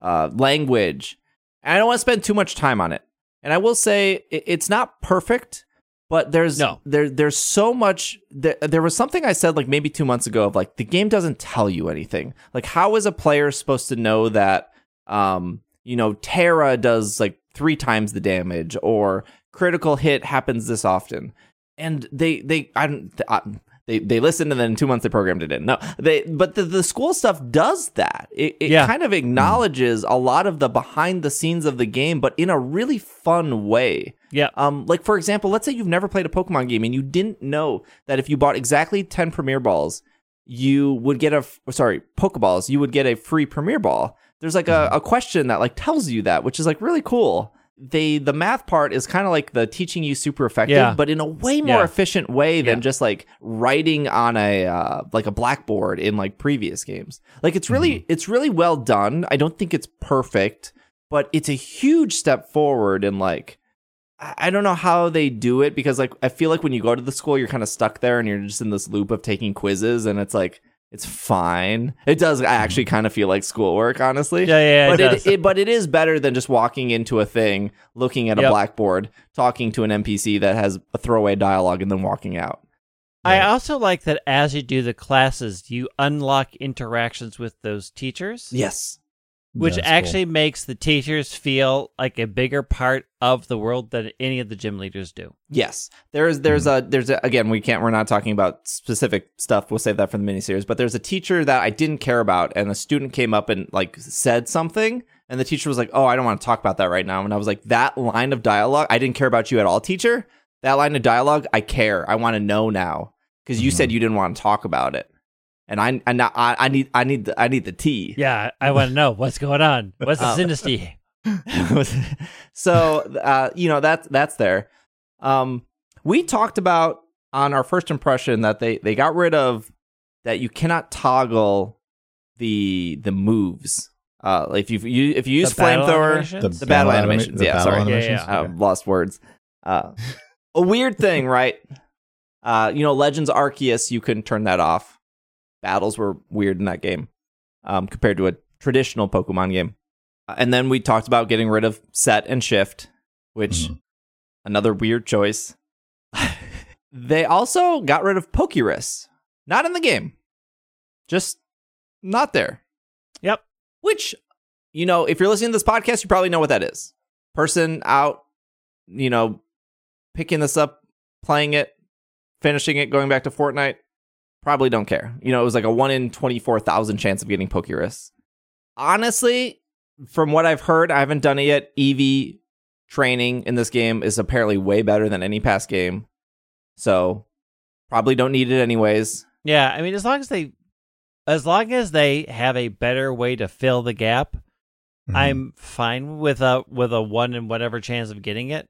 uh language and i don't want to spend too much time on it. And i will say it, it's not perfect but there's No. there there's so much there, there was something i said like maybe two months ago of like the game doesn't tell you anything. Like how is a player supposed to know that um you know tera does like three times the damage or critical hit happens this often? And they they I don't I, they they listened and then in two months they programmed it in. No, they but the, the school stuff does that. It, it Yeah. kind of acknowledges a lot of the behind the scenes of the game, but in a really fun way. Yeah. Um, like for example, let's say you've never played a Pokemon game and you didn't know that if you bought exactly ten Premier Balls, you would get a f- sorry Pokeballs, you would get a free Premier Ball. There's like a, a question that like tells you that, which is like really cool. They the math part is kind of like the teaching you super effective, Yeah. but in a way more Yeah. efficient way than Yeah. just like writing on a uh, like a blackboard in like previous games. Like it's really it's really well done. I don't think it's perfect, but it's a huge step forward in like I don't know how they do it because like I feel like when you go to the school you're kind of stuck there and you're just in this loop of taking quizzes and it's like it's fine. It does I actually kind of feel like schoolwork, honestly. Yeah, yeah, but it it, does. it but it is better than just walking into a thing, looking at a Yep. blackboard, talking to an NPC that has a throwaway dialogue and then walking out. I also like that as you do the classes, you unlock interactions with those teachers, Yes. Which That's cool. actually makes the teachers feel like a bigger part of the world than any of the gym leaders do. Yes, there's there's a there's a, again we can't we're not talking about specific stuff. We'll save that for the miniseries. But there's a teacher that I didn't care about, and a student came up and like said something, and the teacher was like, "Oh, I don't want to talk about that right now." And I was like, "That line of dialogue, I didn't care about you at all, teacher. That line of dialogue, I care. I want to know now because you mm-hmm. said you didn't want to talk about it, and I I I, I need I need the, I need the tea." Yeah, I want to know what's going on. What's the Oh. industry? [LAUGHS] so uh, you know that's that's there. Um, we talked about on our first impression that they they got rid of that you cannot toggle the the moves. Uh, if you you if you use The battle flamethrower, animations? the battle anima- animations, the yeah, battle sorry. Animations? yeah. I've lost words. Uh, [LAUGHS] a weird thing, right? Uh, you know, Legends Arceus, you couldn't turn that off. Battles were weird in that game um, compared to a traditional Pokemon game. Uh, And then we talked about getting rid of set and shift, which Mhm. another weird choice. [LAUGHS] they also got rid of Pokerus. Not in the game. Just not there. Yep. Which, you know, if you're listening to this podcast, you probably know what that is. Person out, you know, picking this up, playing it, finishing it, going back to Fortnite, probably don't care. You know, it was like a 1 in 24,000 chance of getting Pokerus. Honestly, from what I've heard, I haven't done it yet. EV training in this game is apparently way better than any past game. So, probably don't need it anyways. Yeah, I mean, as long as they, as long as they have a better way to fill the gap, Mhm. I'm fine with a with a one in whatever chance of getting it.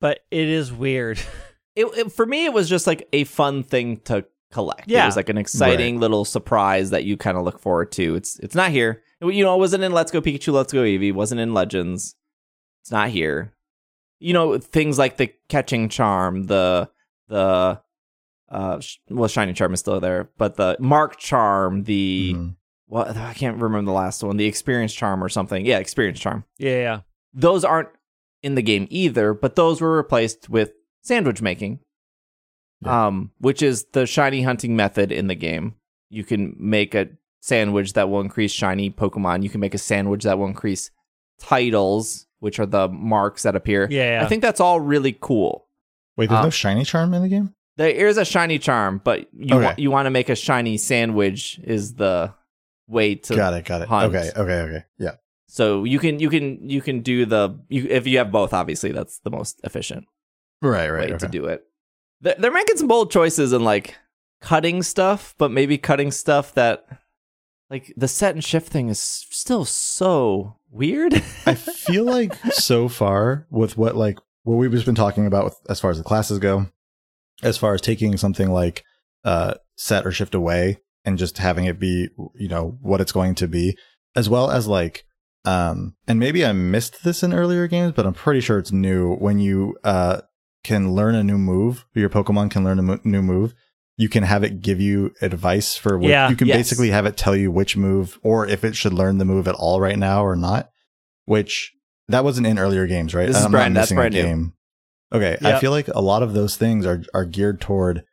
But it is weird. [LAUGHS] it, it- for me it was just like a fun thing to collect Yeah. it Yeah. was like an exciting little surprise that you kind of look forward to it's it's not here you know it wasn't in let's go pikachu let's go eevee wasn't in legends it's not here you know things like the catching charm the the uh sh- well shining charm is still there but the mark charm the Mhm. what i can't remember the last one the experience charm or something yeah experience charm yeah, yeah. those aren't in the game either, but those were replaced with sandwich making. Yeah. Um, which is the shiny hunting method in the game. You can make a sandwich that will increase shiny Pokemon. You can make a sandwich that will increase titles, which are the marks that appear. Yeah, yeah. I think that's all really cool. Wait, there's Uh, no shiny charm in the game? There is a shiny charm, but you Okay. wa- you want to make a shiny sandwich is the way to got it, got it. hunt. Okay, okay, okay. Yeah. So you can you can you can do the you, if you have both. Obviously, that's the most efficient. Right, way right. to do it. They're, they're making some bold choices and like cutting stuff, but maybe cutting stuff that like the set and shift thing is still so weird. I [LAUGHS] feel like so far with what like what we've just been talking about with, as far as the classes go, as far as taking something like uh set or shift away and just having it be you know what it's going to be, as well as like um and maybe I missed this in earlier games, but I'm pretty sure it's new when you uh can learn a new move, your Pokemon can learn a mo- new move. You can have it give you advice for what Yeah. you can Yes. basically have it tell you which move or if it should learn the move at all right now or not which that wasn't in earlier games, right? This is I'm brand- that's brand new. game. Okay, I feel like a lot of those things are are geared toward.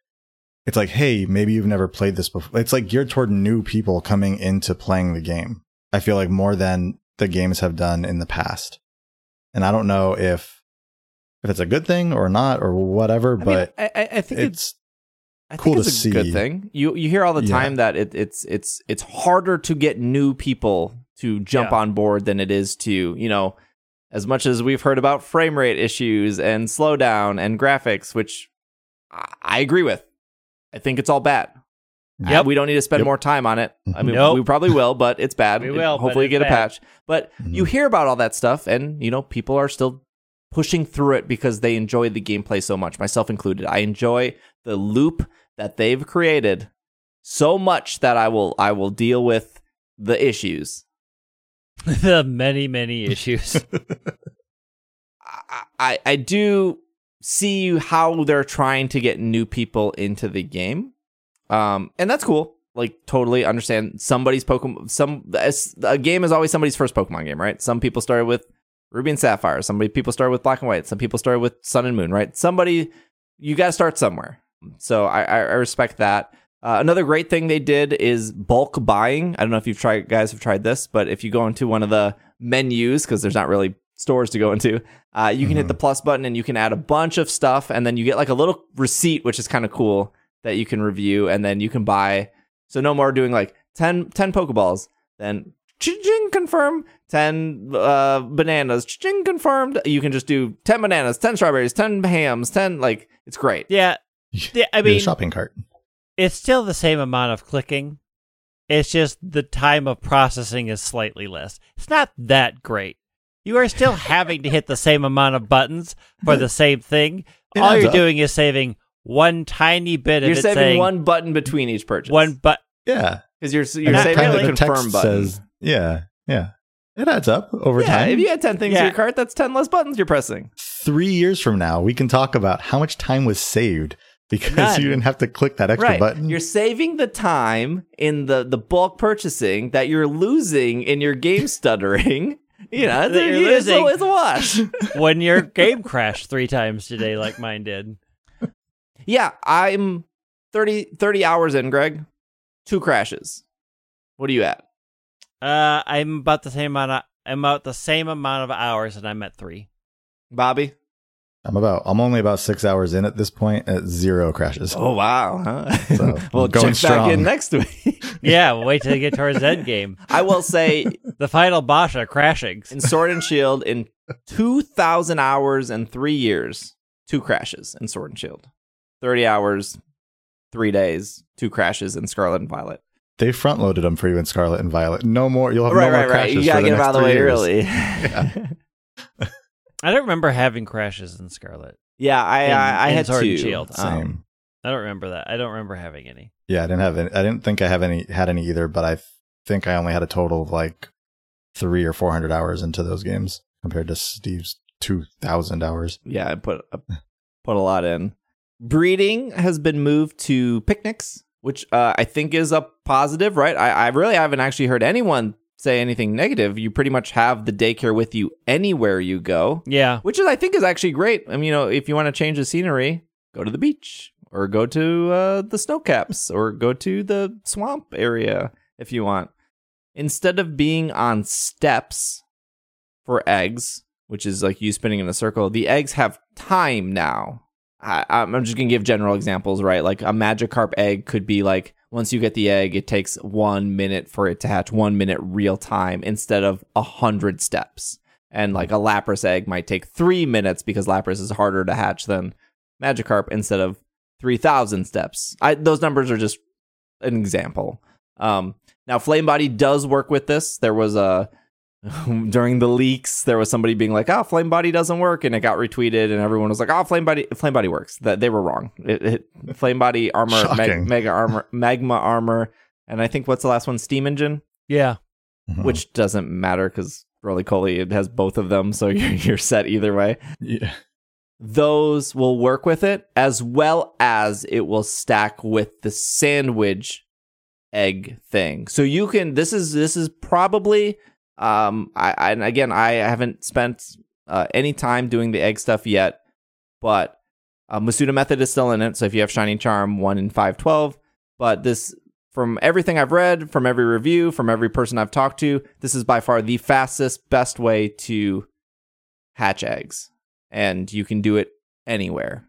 It's like, hey, maybe you've never played this before. It's like geared toward new people coming into playing the game. I feel like more than the games have done in the past, and I don't know if if it's a good thing or not or whatever. I but I, I, I think it's, it's I cool think to it's a good thing. You you hear all the Yeah. time that it, it's it's it's harder to get new people to jump Yeah. on board than it is to you know. As much as we've heard about frame rate issues and slowdown and graphics, which I, I agree with, I think it's all bad. Yep. Uh, we don't need to spend Yep. more time on it. I mean, Nope. we probably will, but it's bad. [LAUGHS] We will, but Hopefully, it's get a patch. But Mhm. you hear about all that stuff, and you know, people are still pushing through it because they enjoy the gameplay so much, myself included. I enjoy the loop that they've created so much that I will I will deal with the issues. [LAUGHS] the many, many [LAUGHS] issues. I, I I do see how they're trying to get new people into the game, um, and that's cool. Like totally understand somebody's Pokemon. Some a game is always somebody's first Pokemon game, right? Some people started with Ruby and Sapphire. Somebody people started with Black and White. Some people started with Sun and Moon, right? Somebody you got to start somewhere. So I, I, respect that. Uh, another great thing they did is bulk buying. I don't know if you've tried, guys have tried this, but if you go into one of the menus, because there's not really stores to go into, uh, you can hit Mhm. the plus button and you can add a bunch of stuff, and then you get like a little receipt, which is kind of cool that you can review, and then you can buy. So no more doing like 10, 10 Pokeballs, then ching confirm 10 uh, bananas, ching confirmed. You can just do 10 bananas, 10 strawberries, 10 hams, 10, like, it's great. yeah, yeah. I mean, shopping cart. it's still the same amount of clicking. It's just the time of processing is slightly less. It's not that great. You are still [LAUGHS] having to hit the same amount of buttons for the same thing. It All you're up. doing is saving one tiny bit of You're saving saying one button between each purchase. one but Yeah, because you're you're saving kinda the really. confirm button. says, yeah, yeah. It adds up over yeah, time. if you had ten things in your cart, that's ten less buttons you're pressing. three years from now, we can talk about how much time was saved because None. you didn't have to click that extra right. button. You're saving the time in the the bulk purchasing that you're losing in your game [LAUGHS] stuttering. You know, That you're it's, a, losing. it's a wash. [LAUGHS] when your game crashed three times today, like mine did. yeah, I'm 30, 30 hours in, Greg. Two crashes. What are you at? Uh, I'm about the same amount. Of, I'm about the same amount of hours, and I'm at three. Bobby? I'm about. I'm only about six hours in at this point. At zero crashes. Oh wow! Huh? So, [LAUGHS] well, I'm going check back in strong. next week. [LAUGHS] Yeah, we'll wait till you get towards the end game. [LAUGHS] I will say, The final boss are crashing. in Sword and Shield, in two thousand hours and three years, two crashes in Sword and Shield. Thirty hours, three days, two crashes in Scarlet and Violet. They front loaded them for you in Scarlet and Violet. No more. You'll have right, no more right, right. crashes. You gotta for get them out of the way years. early. [LAUGHS] I don't remember having crashes in Scarlet. yeah, I, In- I, I in had Sword two. and Shield. Um, Same. I don't remember that. I don't remember having any. Yeah, I didn't have. Any, I didn't think I have any had any either. But I think I only had a total of like three or four hundred hours into those games compared to Steve's two thousand hours. yeah, I put I put a lot in. Breeding has been moved to picnics, which uh, I think is a positive, right? I, I really haven't actually heard anyone say anything negative. You pretty much have the daycare with you anywhere you go, Yeah, which is I think is actually great. I mean, you know, if you want to change the scenery, go to the beach or go to uh, the snow caps [LAUGHS] or go to the swamp area if you want. Instead of being on steps for eggs, which is like you spinning in a circle, the eggs have time now. I, I'm just gonna give general examples, right? Like a Magikarp egg could be like once you get the egg, it takes one minute for it to hatch, one minute real time instead of a hundred steps. And like a Lapras egg might take three minutes because Lapras is harder to hatch than Magikarp instead of three thousand steps. I, those numbers are just an example. Um, now, Flame Body does work with this. There was a [LAUGHS] during the leaks, there was somebody being like, "Oh, Flame Body doesn't work," and it got retweeted, and everyone was like, "Oh, Flame Body, Flame Body works." That they were wrong. It, it, [LAUGHS] Flame Body armor, meg, Shocking. mega armor, magma armor, and I think what's the last one? Steam Engine, yeah. Mhm. which doesn't matter because Rolycoly it has both of them, so [LAUGHS] you're, you're set either way yeah. those will work with it as well as it will stack with the sandwich egg thing so you can this is this is probably um i, I and again i haven't spent uh, any time doing the egg stuff yet but uh, masuda method is still in it so if you have shining charm 1 in 512 but this from everything i've read from every review from every person i've talked to this is by far the fastest best way to hatch eggs and you can do it anywhere.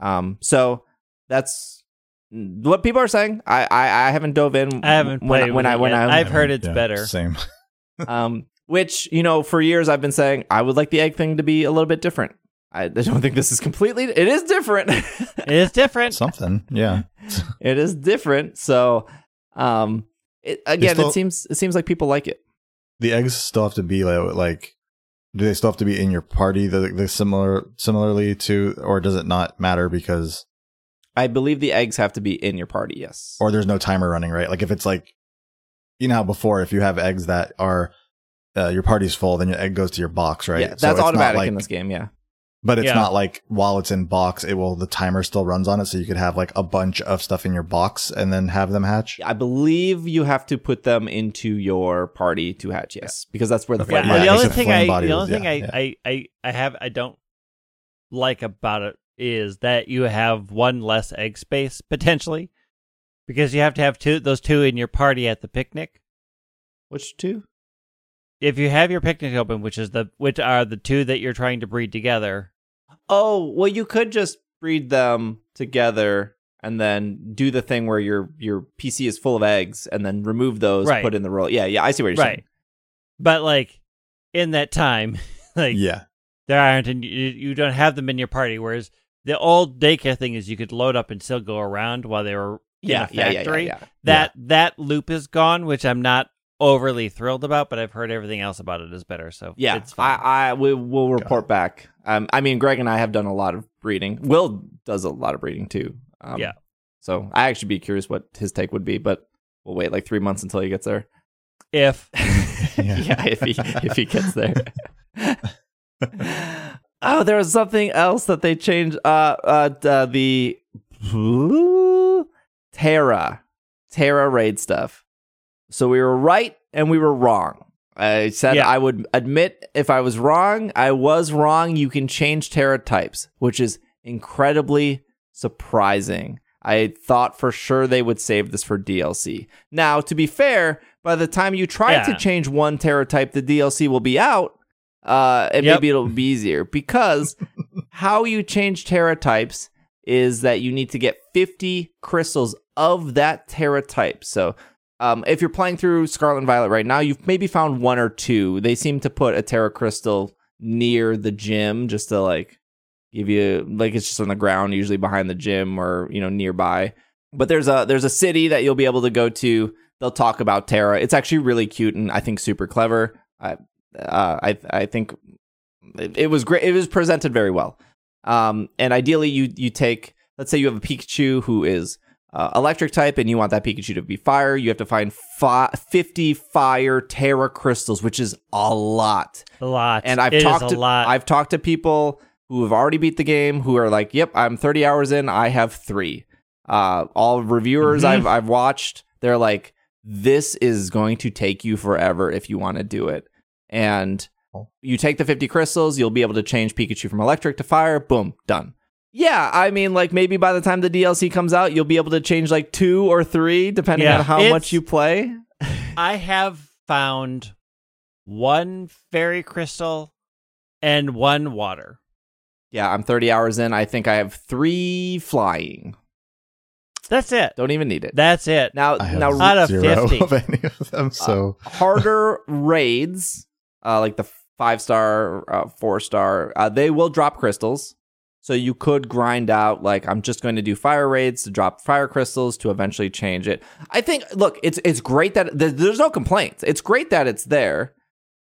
Um, so that's what people are saying. I I, I haven't dove in. I haven't when played when with I it when yet. I I've heard it's Yeah, better. Same. Um, which you know for years I've been saying I would like the egg thing to be a little bit different. I, I don't think this is completely. It is different. It is different. Something. Yeah. [LAUGHS] it is different. So, um, it, again, still- it seems it seems like people like it. The eggs still have to be like, like do they still have to be in your party the, the similar similarly to or does it not matter because I believe the eggs have to be in your party. Yes. or there's no timer running right like if it's like you know how before if you have eggs that are uh, your party's full then your egg goes to your box right Yeah, So that's it's not automatic like- in this game. Yeah. but it's Yeah. not like while it's in box it will the timer still runs on it so you could have like a bunch of stuff in your box and then have them hatch I believe you have to put them into your party to hatch. Yes, because that's where the Okay. Yeah, flame Yeah, the I only thing flame I body the was- only thing yeah, I, yeah. I I I have I don't like about it is that you have one less egg space potentially because you have to have two those two in your party at the picnic. Which two? If you have your picnic open, which is the which are the two that you're trying to breed together, Oh, well, you could just breed them together and then do the thing where your your PC is full of eggs and then remove those, Right. put in the roll. Yeah, yeah, I see what you're right? saying. But like in that time, [LAUGHS] like yeah there aren't, and you, you don't have them in your party. Whereas the old daycare thing is you could load up and still go around while they were in Yeah, a yeah, yeah, yeah, factory. yeah. That that loop is gone, which I'm not overly thrilled about, but I've heard everything else about it is better. So Yeah, it's fine. I, I we will report back. Um, I mean, Greg and I have done a lot of breeding. Will does a lot of breeding too. Um, Yeah. So I actually be curious what his take would be, but we'll wait like three months until he gets there. if [LAUGHS] yeah. if he if he gets there. [LAUGHS] Oh, there was something else that they changed. Uh, uh, uh the Tera, Tera raid stuff. So we were right and we were wrong. I said Yeah. I would admit if I was wrong. I was wrong. You can change Tera types, which is incredibly surprising. I thought for sure they would save this for DLC. Now, to be fair, by the time you try to change one Tera type, the DLC will be out. Uh, and Yep. maybe it'll be easier because [LAUGHS] how you change Tera types is that you need to get 50 crystals of that Tera type. So, um, if you're playing through Scarlet and Violet right now, you've maybe found one or two. They seem to put a Tera crystal near the gym just to like give you like it's just on the ground, usually behind the gym or you know nearby. But there's a there's a city that you'll be able to go to. They'll talk about Tera. It's actually really cute and I think super clever. I uh, I I think it, it was great. It was presented very well. Um, and ideally, you you take let's say you have a Pikachu who is uh, electric type, and you want that Pikachu to be fire. You have to find fi- fifty fire Tera crystals, which is a lot. A lot. And I've It talked a to lot. I've talked to people who have already beat the game who are like, "Yep, I'm 30 hours in. I have three. Uh, all reviewers Mhm. I've I've watched, they're like, "This is going to take you forever if you want to do it." And. You take the 50 crystals, you'll be able to change Pikachu from electric to fire. Boom, done. Yeah, I mean, like maybe by the time the DLC comes out, you'll be able to change like two or three, depending Yeah, on how much you play. [LAUGHS] I have found one fairy crystal and one water. Yeah, I'm 30 hours in. I think I have three flying. That's it. Don't even need it. That's it. Now, I now Out of [LAUGHS] zero 50. of any of them. So harder raids, uh, like the five star, uh, four star, uh, they will drop crystals. So you could grind out like I'm just going to do fire raids to drop fire crystals to eventually change it. I think look, it's it's great that th- there's no complaints. It's great that it's there,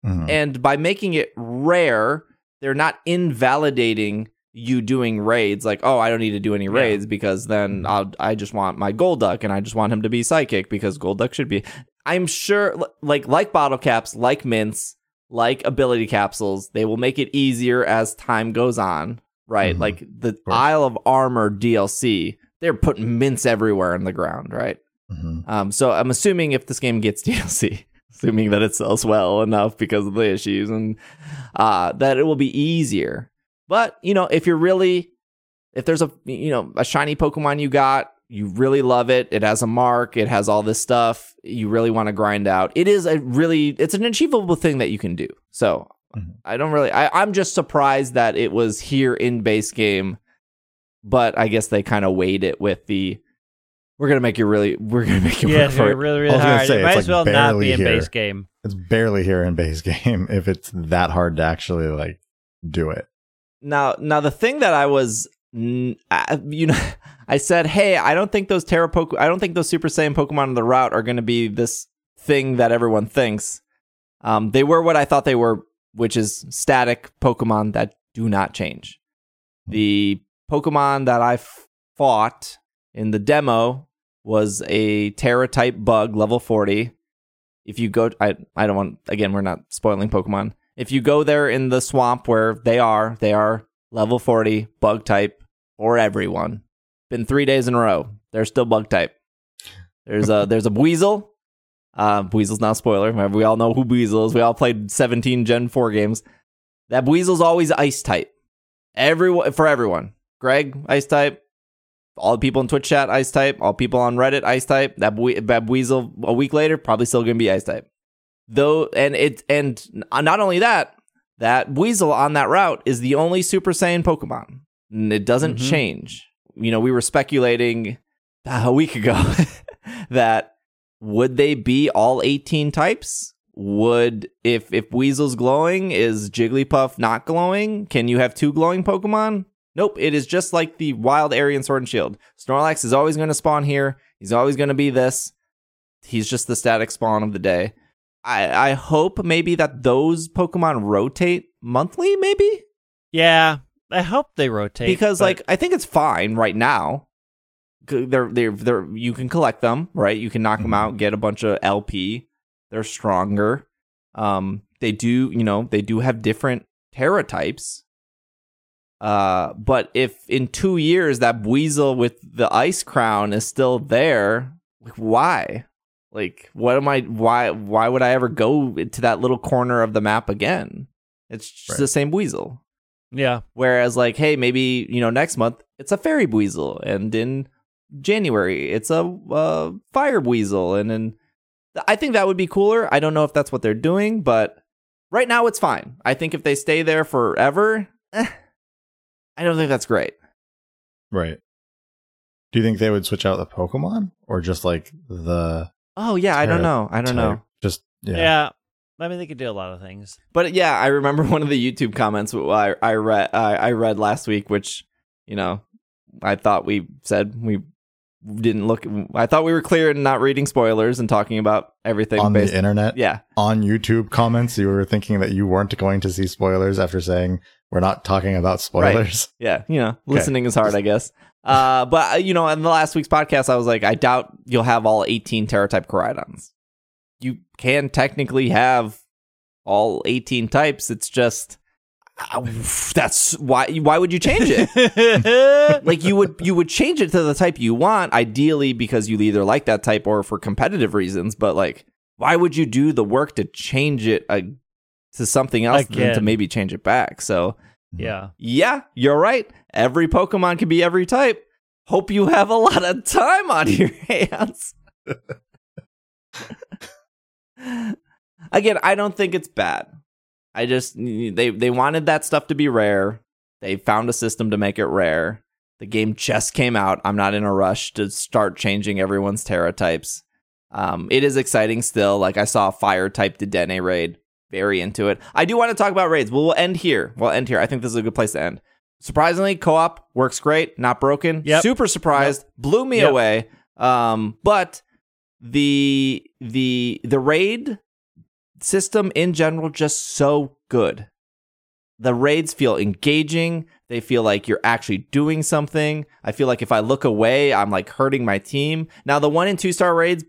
mhm. and by making it rare, they're not invalidating you doing raids. Like oh, I don't need to do any Yeah. raids because then I'll I just want my Golduck and I just want him to be psychic because Golduck should be. I'm sure like like bottle caps, like mints, like ability capsules, they will make it easier as time goes on, right? Mhm. Like the. Isle of Armor DLC, they're putting mints everywhere in the ground, right? Mhm. Um, so I'm assuming if this game gets [LAUGHS] DLC, assuming that it sells well enough because of the issues, and uh, that it will be easier. But you know, if you're really, if there's a you know a shiny Pokemon you got, you really love it. It has a mark. It has all this stuff. You really want to grind out. It is a really, it's an achievable thing that you can do. So Mhm. I don't really. I, I'm just surprised that it was here in base game, but I guess they kind of weighed it with the. We're gonna make you really. We're gonna make you Yeah, work for it. really, really hard. say, it might it's as well not barely be in here. base game. It's barely here in base [LAUGHS] game if it's that hard to actually like do it. Now, now the thing that I was, you know, I said, hey, I don't think those Tera Poke, I don't think those Super Saiyan Pokemon on the route are going to be this thing that everyone thinks. Um, they were what I thought they were, which is static Pokemon that do not change. The Pokemon that I f- fought in the demo was a Tera type bug, level 40. If you go, I, I don't want, again, we're not spoiling Pokemon. If you go there in the swamp where they are, they are level 40, bug type for everyone. Been three days in a row. They're still bug type. There's a there's a Buizel. Uh, Buizel's not a spoiler. We all know who Buizel is. We all played 17 Gen 4 games. That Buizel's always ice type. Everyone for everyone. Greg, ice type. All the people in Twitch chat, ice type. All people on Reddit, ice type. That, that Buizel a week later, probably still gonna be ice type. Though, and it and not only that, that Buizel on that route is the only Super Saiyan Pokemon. And it doesn't Mhm. change. You know, we were speculating a week ago [LAUGHS] that would they be all 18 types? Would if if Buizel's glowing, is Jigglypuff not glowing? Can you have two glowing Pokemon? Nope, it is just like the wild Area in Sword and Shield. Snorlax is always going to spawn here. He's always going to be this. He's just the static spawn of the day. I I hope maybe that those Pokemon rotate monthly, maybe Yeah, I hope they rotate because but- like I think it's fine right now. They're they're they're you can collect them right. You can knock them Mhm. out, get a bunch of LP. They're stronger. Um, they do you know they do have different Tera types. Uh, but if in two years that weasel with the ice crown is still there, like, why? Like, what am I? Why? Why would I ever go to that little corner of the map again? It's just Right. the same Buizel. Yeah. Whereas, like, hey, maybe you know next month it's a fairy weasel, and in January it's a uh, fire weasel, and then I think that would be cooler. I don't know if that's what they're doing, but right now it's fine. I think if they stay there forever, eh, I don't think that's great. Right. Do you think they would switch out the Pokemon or just like the? Oh yeah, I don't know. I don't know. Just yeah. Yeah. I mean, they could do a lot of things. But yeah, I remember one of the YouTube comments I I read I I read last week, which you know I thought we said we didn't look. I thought we were clear in not reading spoilers and talking about everything on based. the internet. yeah, On YouTube comments, you were thinking that you weren't going to see spoilers after saying we're not talking about spoilers. [LAUGHS] yeah, you know, listening is hard, I guess. Uh, but uh, you know, in the last week's podcast, I was like, I doubt you'll have all 18 Tera type Koraidons. You can technically have all 18 types. It's just uh, that's why. Why would you change it? [LAUGHS] like you would you would change it to the type you want ideally because you either like that type or for competitive reasons but like why would you do the work to change it uh, to something else than to maybe change it back so yeah. yeah you're right every pokemon can be every type hope you have a lot of time on your [LAUGHS] hands [LAUGHS] again i don't think it's bad. I just they they wanted that stuff to be rare. They found a system to make it rare. The game just came out. I'm not in a rush to start changing everyone's tera types um, it is exciting still. Like i saw a fire type Dedenne raid. Very into it. I do want to talk about raids. Well, we'll end here. We'll end here. I think this is a good place to end. Surprisingly co-op works great. Not broken. Yep. super surprised. Blew me Yep. away. Um, but the the the raid system in general just so good. The raids feel engaging. They feel like you're actually doing something. I feel like if i look away i'm like hurting my team. Now the one and two star raids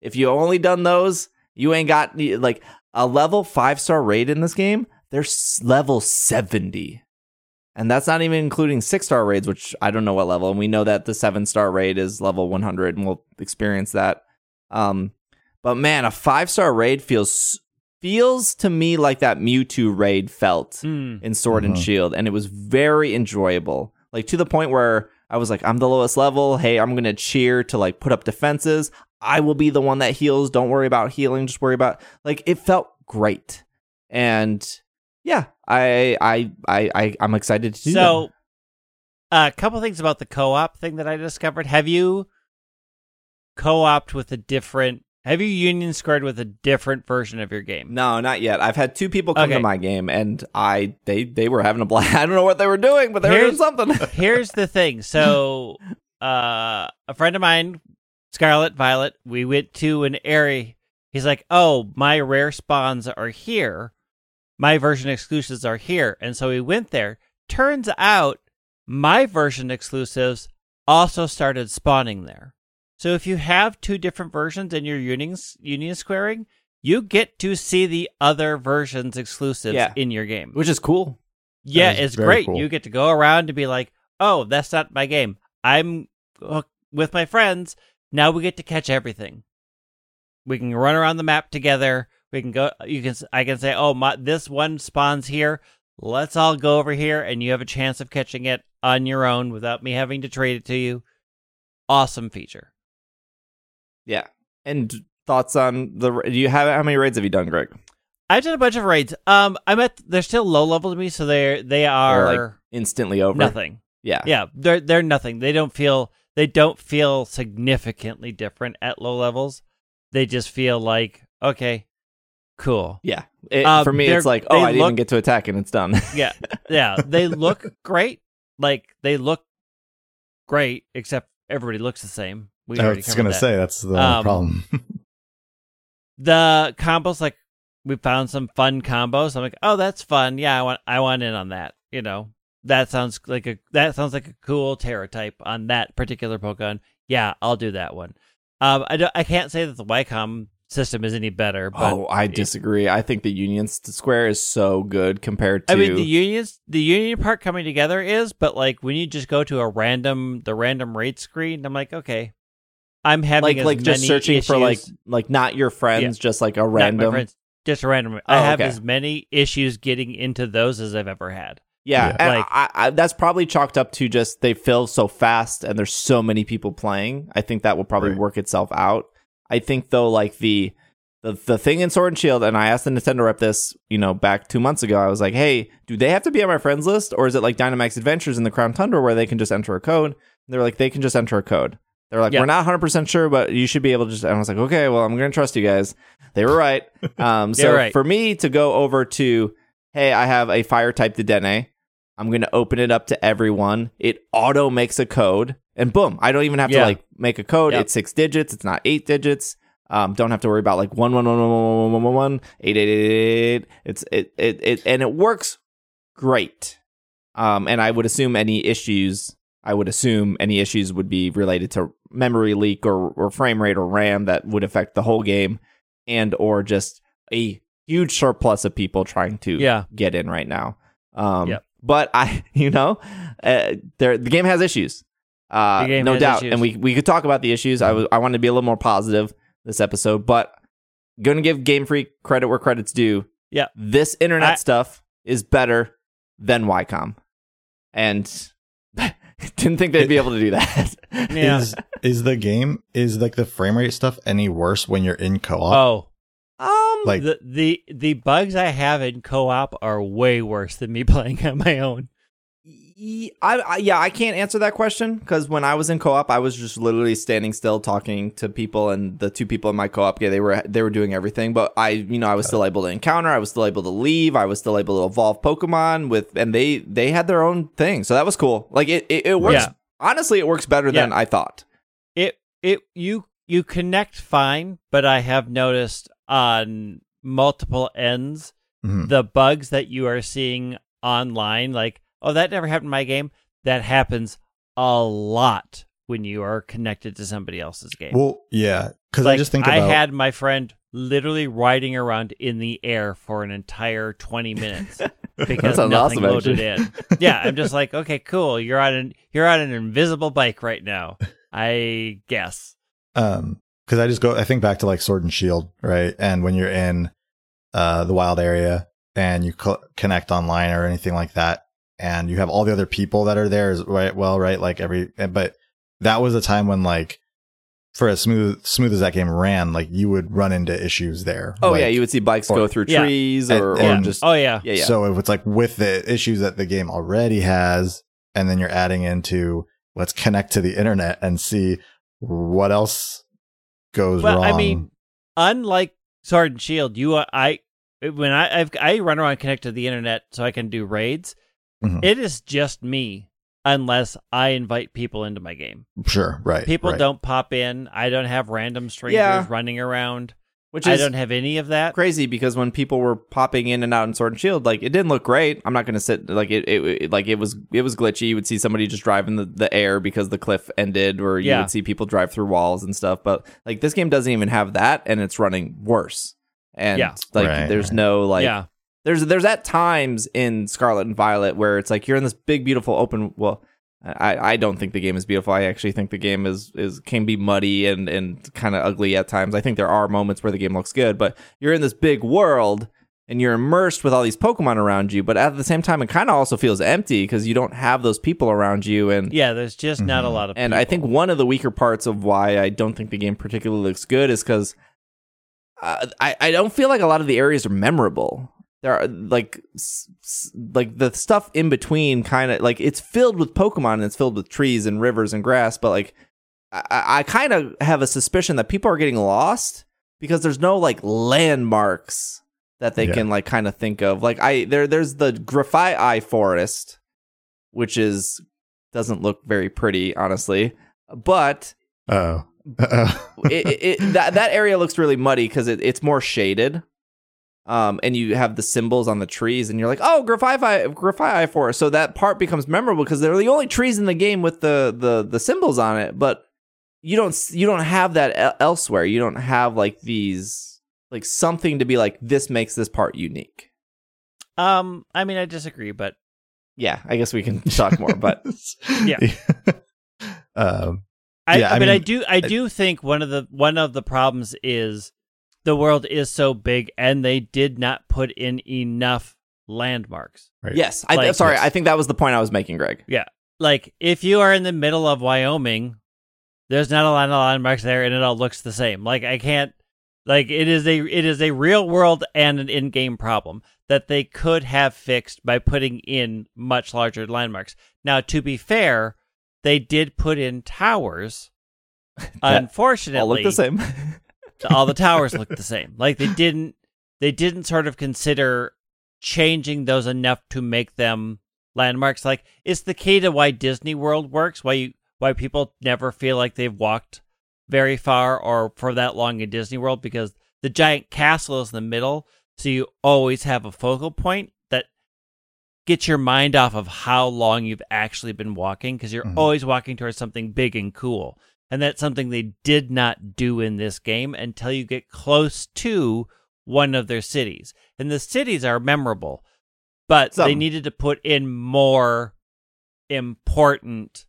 if you only done those you ain't got like a level five star raid in this game they're level 70 and that's not even including six star raids, which I don't know what level. And we know that the seven star raid is level 100, and we'll experience that. Um, but man, a five star raid feels feels to me like that Mewtwo raid felt Hmm. in Sword and Mhm. Shield, and it was very enjoyable. Like to the point where I was like, I'm the lowest level. Hey, I'm gonna cheer to like put up defenses. I will be the one that heals. Don't worry about healing. Just worry about like it felt great. And yeah, I I I, I I'm excited to do that. So, a couple things about the co-op thing that I discovered. Have you co-opted with a different? Have you union squared with a different version of your game? No, not yet. I've had two people come Okay. to my game, and I they they were having a blast. [LAUGHS] I don't know what they were doing, but they were doing something. [LAUGHS] Here's the thing. So, [LAUGHS] uh, a friend of mine, Scarlet Violet, we went to an area. He's like, "Oh, my rare spawns are here. My version exclusives are here." And so we went there. Turns out, my version exclusives also started spawning there. So if you have two different versions in your union union squaring, you get to see the other versions exclusives Yeah. in your game. Which is cool. Yeah, is it's great. cool. You get to go around to be like, "Oh, that's not my game. I'm with my friends. Now we get to catch everything. We can run around the map together. We can go. You can. I can say, "Oh, my this one spawns here. Let's all go over here, and you have a chance of catching it on your own without me having to trade it to you." Awesome feature. Yeah. And thoughts on the do you have how many raids have you done, Greg? I've done a bunch of raids. Um, I'm at. They're still low level to me, so they're they are like, Instantly over. nothing. Yeah. yeah they're they're nothing they don't feel they don't feel significantly different at low levels they just feel like okay cool. Yeah. It- Um, for me, it's like, oh, I didn't even get to attack and it's done. [LAUGHS] yeah. Yeah. They look great. Like they look great except everybody looks the same. We I was covered gonna say that's the Um, problem. [LAUGHS] the combos like we found some fun combos. I'm like oh that's fun. Yeah i want i want in on that you know? That sounds like a that sounds like a cool tera type on that particular pokemon. Yeah i'll do that one. Um i don't, i can't say that the Y-Comm system is any better. But oh, I disagree. I think the Union Square is so good compared to. I mean, the unions, the union part coming together is, but like when you just go to a random, the random rate screen, I'm like, okay, I'm having like as like just many searching for like like not your friends, just like a not my random. friends, just a random. I Oh, have okay. as many issues getting into those as I've ever had. Yeah, Yeah. Like- I, I, that's probably chalked up to just they fill so fast and there's so many people playing. I think that will probably Right. work itself out. I think though, like the the the thing in Sword and Shield, and I asked the Nintendo rep this, you know, back two months ago. I was like, hey, do they have to be on my friends list, or is it like Dynamax Adventures in the Crown Tundra where they can just enter a code? And they're like, they can just enter a code. They're like, Yeah. we're not 100 percent sure, but you should be able to just. And I was like, okay, well, I'm gonna trust you guys. They were right. [LAUGHS] Um, so were right. for me to go over to, hey, I have a fire type to Dedenne. I'm going to open it up to everyone. It auto makes a code, and boom, I don't even have to like make a code. Yep. It's six digits. It's not eight digits. Um, don't have to worry about like one one one one one one one one eight eight eight eight. It's it it it and it works great. Um, and I would assume any issues. I would assume any issues would be related to memory leak or or frame rate or RAM that would affect the whole game, and or just a huge surplus of people trying to Yeah. get in right now. Um, Yep. But I, [LAUGHS] you know, uh, there the game has issues, uh, The game no has doubt, issues. and we we could talk about the issues. I was I wanted to be a little more positive this episode, but going to give Game Freak credit where credit's due. Yeah. this internet I- stuff is better than Y-Comm, and [LAUGHS] didn't think they'd be able to do that. [LAUGHS] Yeah. Is is the game is like the frame rate stuff any worse when you're in co-op? Oh, Like- the the the bugs I have in co-op are way worse than me [LAUGHS] playing on my own. I, I yeah, I can't answer that question because when I was in co-op, I was just literally standing still talking to people, and the two people in my co-op, yeah, they were they were doing everything. But I, you know, I was still able to encounter, I was still able to leave, I was still able to evolve Pokemon with, and they they had their own thing, so that was cool. Like it it, it works. Yeah. Honestly, it works better than I thought. It it you you connect fine, but I have noticed on multiple ends Mhm. the bugs that you are seeing online, like, oh, that never happened in my game. That happens a lot when you are connected to somebody else's game. Well, yeah, because like, I just think about I had my friend literally riding around in the air for an entire 20 minutes [LAUGHS] because nothing awesome, loaded in. Yeah, I'm just like, okay, cool. You're on an you're on an invisible bike right now. I guess. Um because I just go I think back to like Sword and Shield, right? And when you're in uh the wild area and you co- connect online or anything like that, and you have all the other people that are there, as right? Well, right, like every but that was a time when like for as smooth smooth as that game ran, like you would run into issues there. Oh Like, yeah, you would see bikes or- go through Yeah. trees And- or, or just Oh yeah. yeah yeah. So if it's like with the issues that the game already has, and then you're adding into let's connect to the internet and see what else goes Well, wrong. I mean, unlike Sword and Shield, you uh, I when I I've, I run around connect to the internet so I can do raids. Mhm. It is just me unless I invite people into my game. sure, right. People right. don't pop in. I don't have random strangers Yeah. running around. Which I don't have any of that. crazy because when people were popping in and out in Sword and Shield, like it didn't look great. I'm not gonna sit like it, it, it- like it was it was glitchy. You would see somebody just drive in the, the air because the cliff ended, or you Yeah. would see people drive through walls and stuff. But like this game doesn't even have that, and it's running worse. And Yeah. like Right, there's no like yeah. there's there's at times in Scarlet and Violet where it's like you're in this big beautiful open well I, I don't think the game is beautiful. I actually think the game is is can be muddy and and kind of ugly at times. I think there are moments where the game looks good, but you're in this big world and you're immersed with all these Pokemon around you. But at the same time, it kind of also feels empty because you don't have those people around you. And Yeah, there's just not a Mhm. lot of and I think one of the weaker parts of why I don't think the game particularly looks good is because uh, I I don't feel like a lot of the areas are memorable. There are like s- s- like the stuff in between, kind of like it's filled with Pokemon and it's filled with trees and rivers and grass, but like I, I kind of have a suspicion that people are getting lost because there's no like landmarks that they Yeah. can like kind of think of. Like I there there's the Graphite Eye Forest, which is doesn't look very pretty, honestly, but Oh. [LAUGHS] It, it, that that area looks really muddy because it, it's more shaded. Um, and you have the symbols on the trees, and you're like, "Oh, Graphite Graphite Forest." So that part becomes memorable because they're the only trees in the game with the the the symbols on it. But you don't you don't have that elsewhere. You don't have like these like something to be like this makes this part unique. Um, I mean, I disagree, but Yeah, I guess we can talk more, but [LAUGHS] Yeah. [LAUGHS] um, I, Yeah, I but I mean, do I do think one of the one of the problems is the world is so big and they did not put in enough landmarks. right. yes, I, Like- sorry, I think that was the point I was making, Greg. Yeah. Like if you are in the middle of Wyoming, there's not a lot of landmarks there and it all looks the same. Like I can't like it is a it is a real world and an in-game problem that they could have fixed by putting in much larger landmarks. Now to be fair, they did put in towers. [LAUGHS] Unfortunately, All look the same. [LAUGHS] all the towers look the same. Like they didn't they didn't sort of consider changing those enough to make them landmarks. Like it's the key to why Disney World works, why you why people never feel like they've walked very far or for that long in Disney World because the giant castle is in the middle, so you always have a focal point that gets your mind off of how long you've actually been walking because you're Mhm. always walking towards something big and cool. And that's something they did not do in this game until you get close to one of their cities. And the cities are memorable, but they needed to put in more important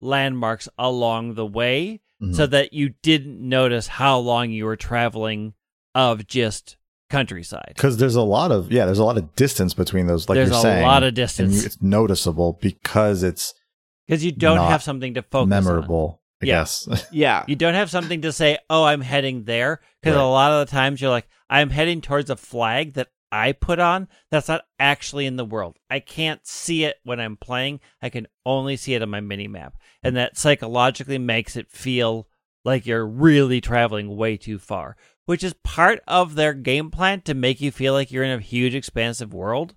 landmarks along the way Mhm. so that you didn't notice how long you were traveling of just countryside. because there's a lot of yeah, there's a lot of distance between those. Like There's you're saying. There's a saying, lot of distance you, it's noticeable because it's because you don't have something to focus on. memorable. I Yeah. guess. [LAUGHS] yeah, You don't have something to say, "Oh, I'm heading there," because Right. a lot of the times you're like, "I'm heading towards a flag that I put on that's not actually in the world. I can't see it when I'm playing. I can only see it on my mini map, and that psychologically makes it feel like you're really traveling way too far." Which is part of their game plan to make you feel like you're in a huge, expansive world,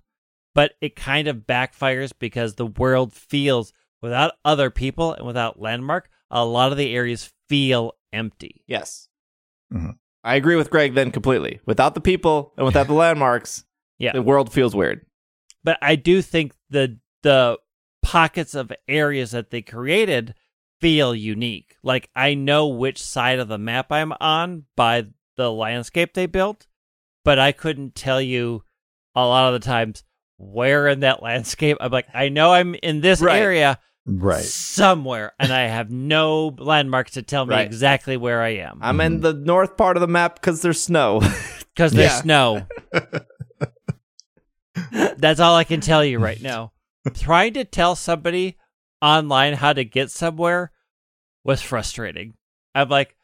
but it kind of backfires because the world feels without other people and without landmark, a lot of the areas feel empty. yes. Mhm. I agree with Greg then completely. Without the people and without the [LAUGHS] landmarks, Yeah. the world feels weird. But I do think the the pockets of areas that they created feel unique. Like I know which side of the map I'm on by the landscape they built, but I couldn't tell you a lot of the times where in that [LAUGHS] landscape. I'm like, I know I'm in this Right. area right. somewhere, and I have no landmarks to tell me Right. exactly where I am I'm in Mhm. the north part of the map because there's snow. [LAUGHS] because there's Yeah. snow. [LAUGHS] That's all I can tell you right now. Trying to tell somebody online how to get somewhere was frustrating. I'm like,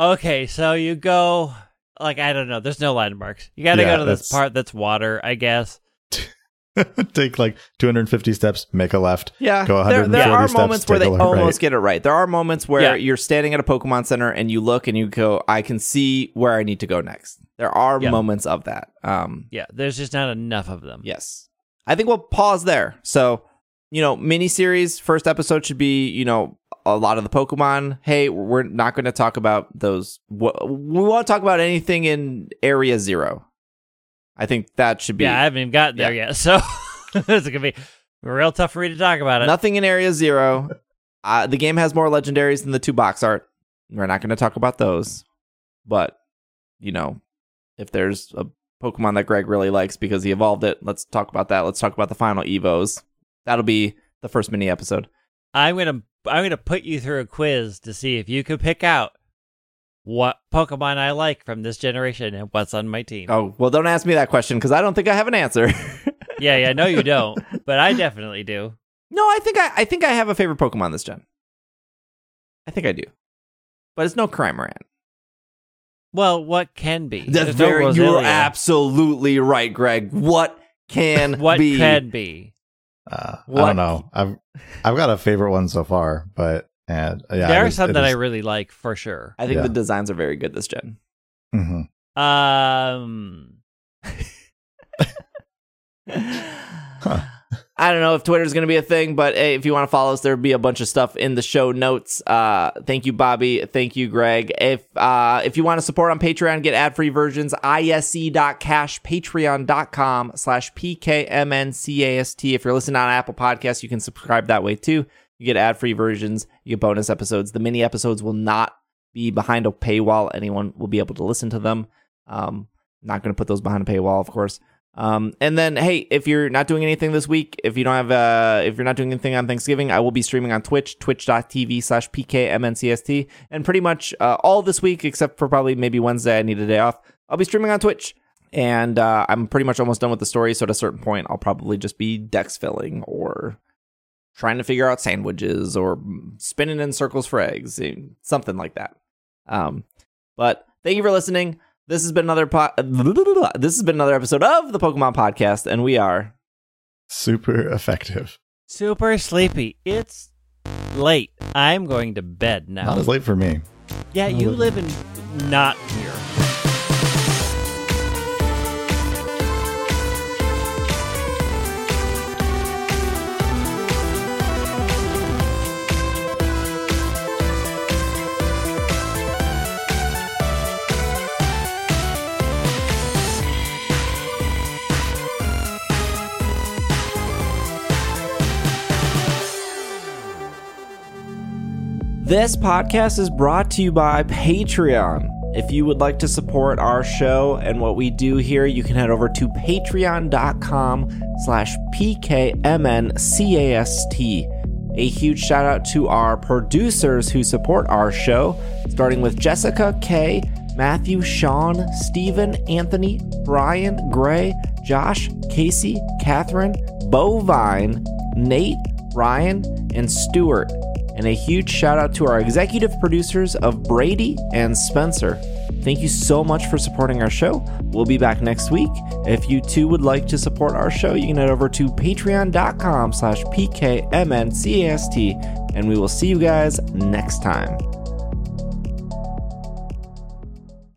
okay, so you go, like, I don't know, there's no landmarks. You got to Yeah, go to this part that's water, I guess. [LAUGHS] [LAUGHS] Take like 250 steps, make a left. Yeah, Go there, 140 there are steps, moments where they left, almost right. get it right. There are moments where Yeah. you're standing at a Pokemon Center and you look and you go, "I can see where I need to go next." There are Yeah. moments of that. Um, Yeah, there's just not enough of them. yes, I think we'll pause there. So, you know, miniseries first episode should be, you know, a lot of the Pokemon. Hey, we're not going to talk about those. We won't talk about anything in Area Zero. I think that should be Yeah, I haven't even gotten there yet, [LAUGHS] so it's gonna be real tough for me to talk about it. Nothing in Area Zero. Uh, the game has more legendaries than the two box art. We're not going to talk about those. But, you know, if there's a Pokemon that Greg really likes because he evolved it, let's talk about that. Let's talk about the final Evos. That'll be the first mini episode. I'm gonna I'm gonna put you through a quiz to see if you can pick out what Pokemon I like from this generation and what's on my team. Oh, well, don't ask me that question because I don't think I have an answer. [LAUGHS] Yeah, yeah, no, you don't, but I definitely do. no, I think I, I think I have a favorite Pokemon this gen. I think I do. But it's no Cramorant. Well, what can be? That's There's no very, you're absolutely right, Greg. What can [LAUGHS] What be? can be? Uh, I don't know. I've I've got a favorite one so far, but and yeah, there are is- some it that I really like for sure. I think Yeah. the designs are very good this gen. Mhm. Um, [LAUGHS] I don't know if Twitter's going to be a thing, but hey, if you want to follow us, there'll be a bunch of stuff in the show notes. Uh, thank you, Bobby. Thank you, Greg. If uh, if you want to support on Patreon, get ad free versions. isc.cash, patreon.com slash pkmncast. If you're listening on Apple Podcasts, you can subscribe that way too. You get ad free versions, you get bonus episodes. The mini episodes will not be behind a paywall. Anyone will be able to listen to them. Um, not going to put those behind a paywall, of course. Um, and then, hey, if you're not doing anything this week, if you don't have, uh, if you're not doing anything on Thanksgiving, I will be streaming on Twitch, twitch.tv slash pkmncast. And pretty much uh, all this week, except for probably maybe Wednesday, I need a day off. I'll be streaming on Twitch. And uh, I'm pretty much almost done with the story. So at a certain point, I'll probably just be dex filling or trying to figure out sandwiches or spinning in circles for eggs, eh, something like that. Um, but thank you for listening. This has been another po- [LAUGHS] this has been another episode of the Pokemon Podcast, and we are Super effective. Super sleepy. It's late. I'm going to bed now. Not as late for me. yeah, you live in not here. This podcast is brought to you by Patreon. If you would like to support our show and what we do here, you can head over to patreon.com slash pkmncast. A huge shout out to our producers who support our show, starting with Jessica K, Matthew, Sean, Stephen, Anthony, Brian, Gray, Josh, Casey, Catherine, Bovine, Nate, Ryan, and Stuart. And a huge shout out to our executive producers of Brady and Spencer. Thank you so much for supporting our show. We'll be back next week. If you too would like to support our show, you can head over to patreon.com slash pkmncast, and we will see you guys next time.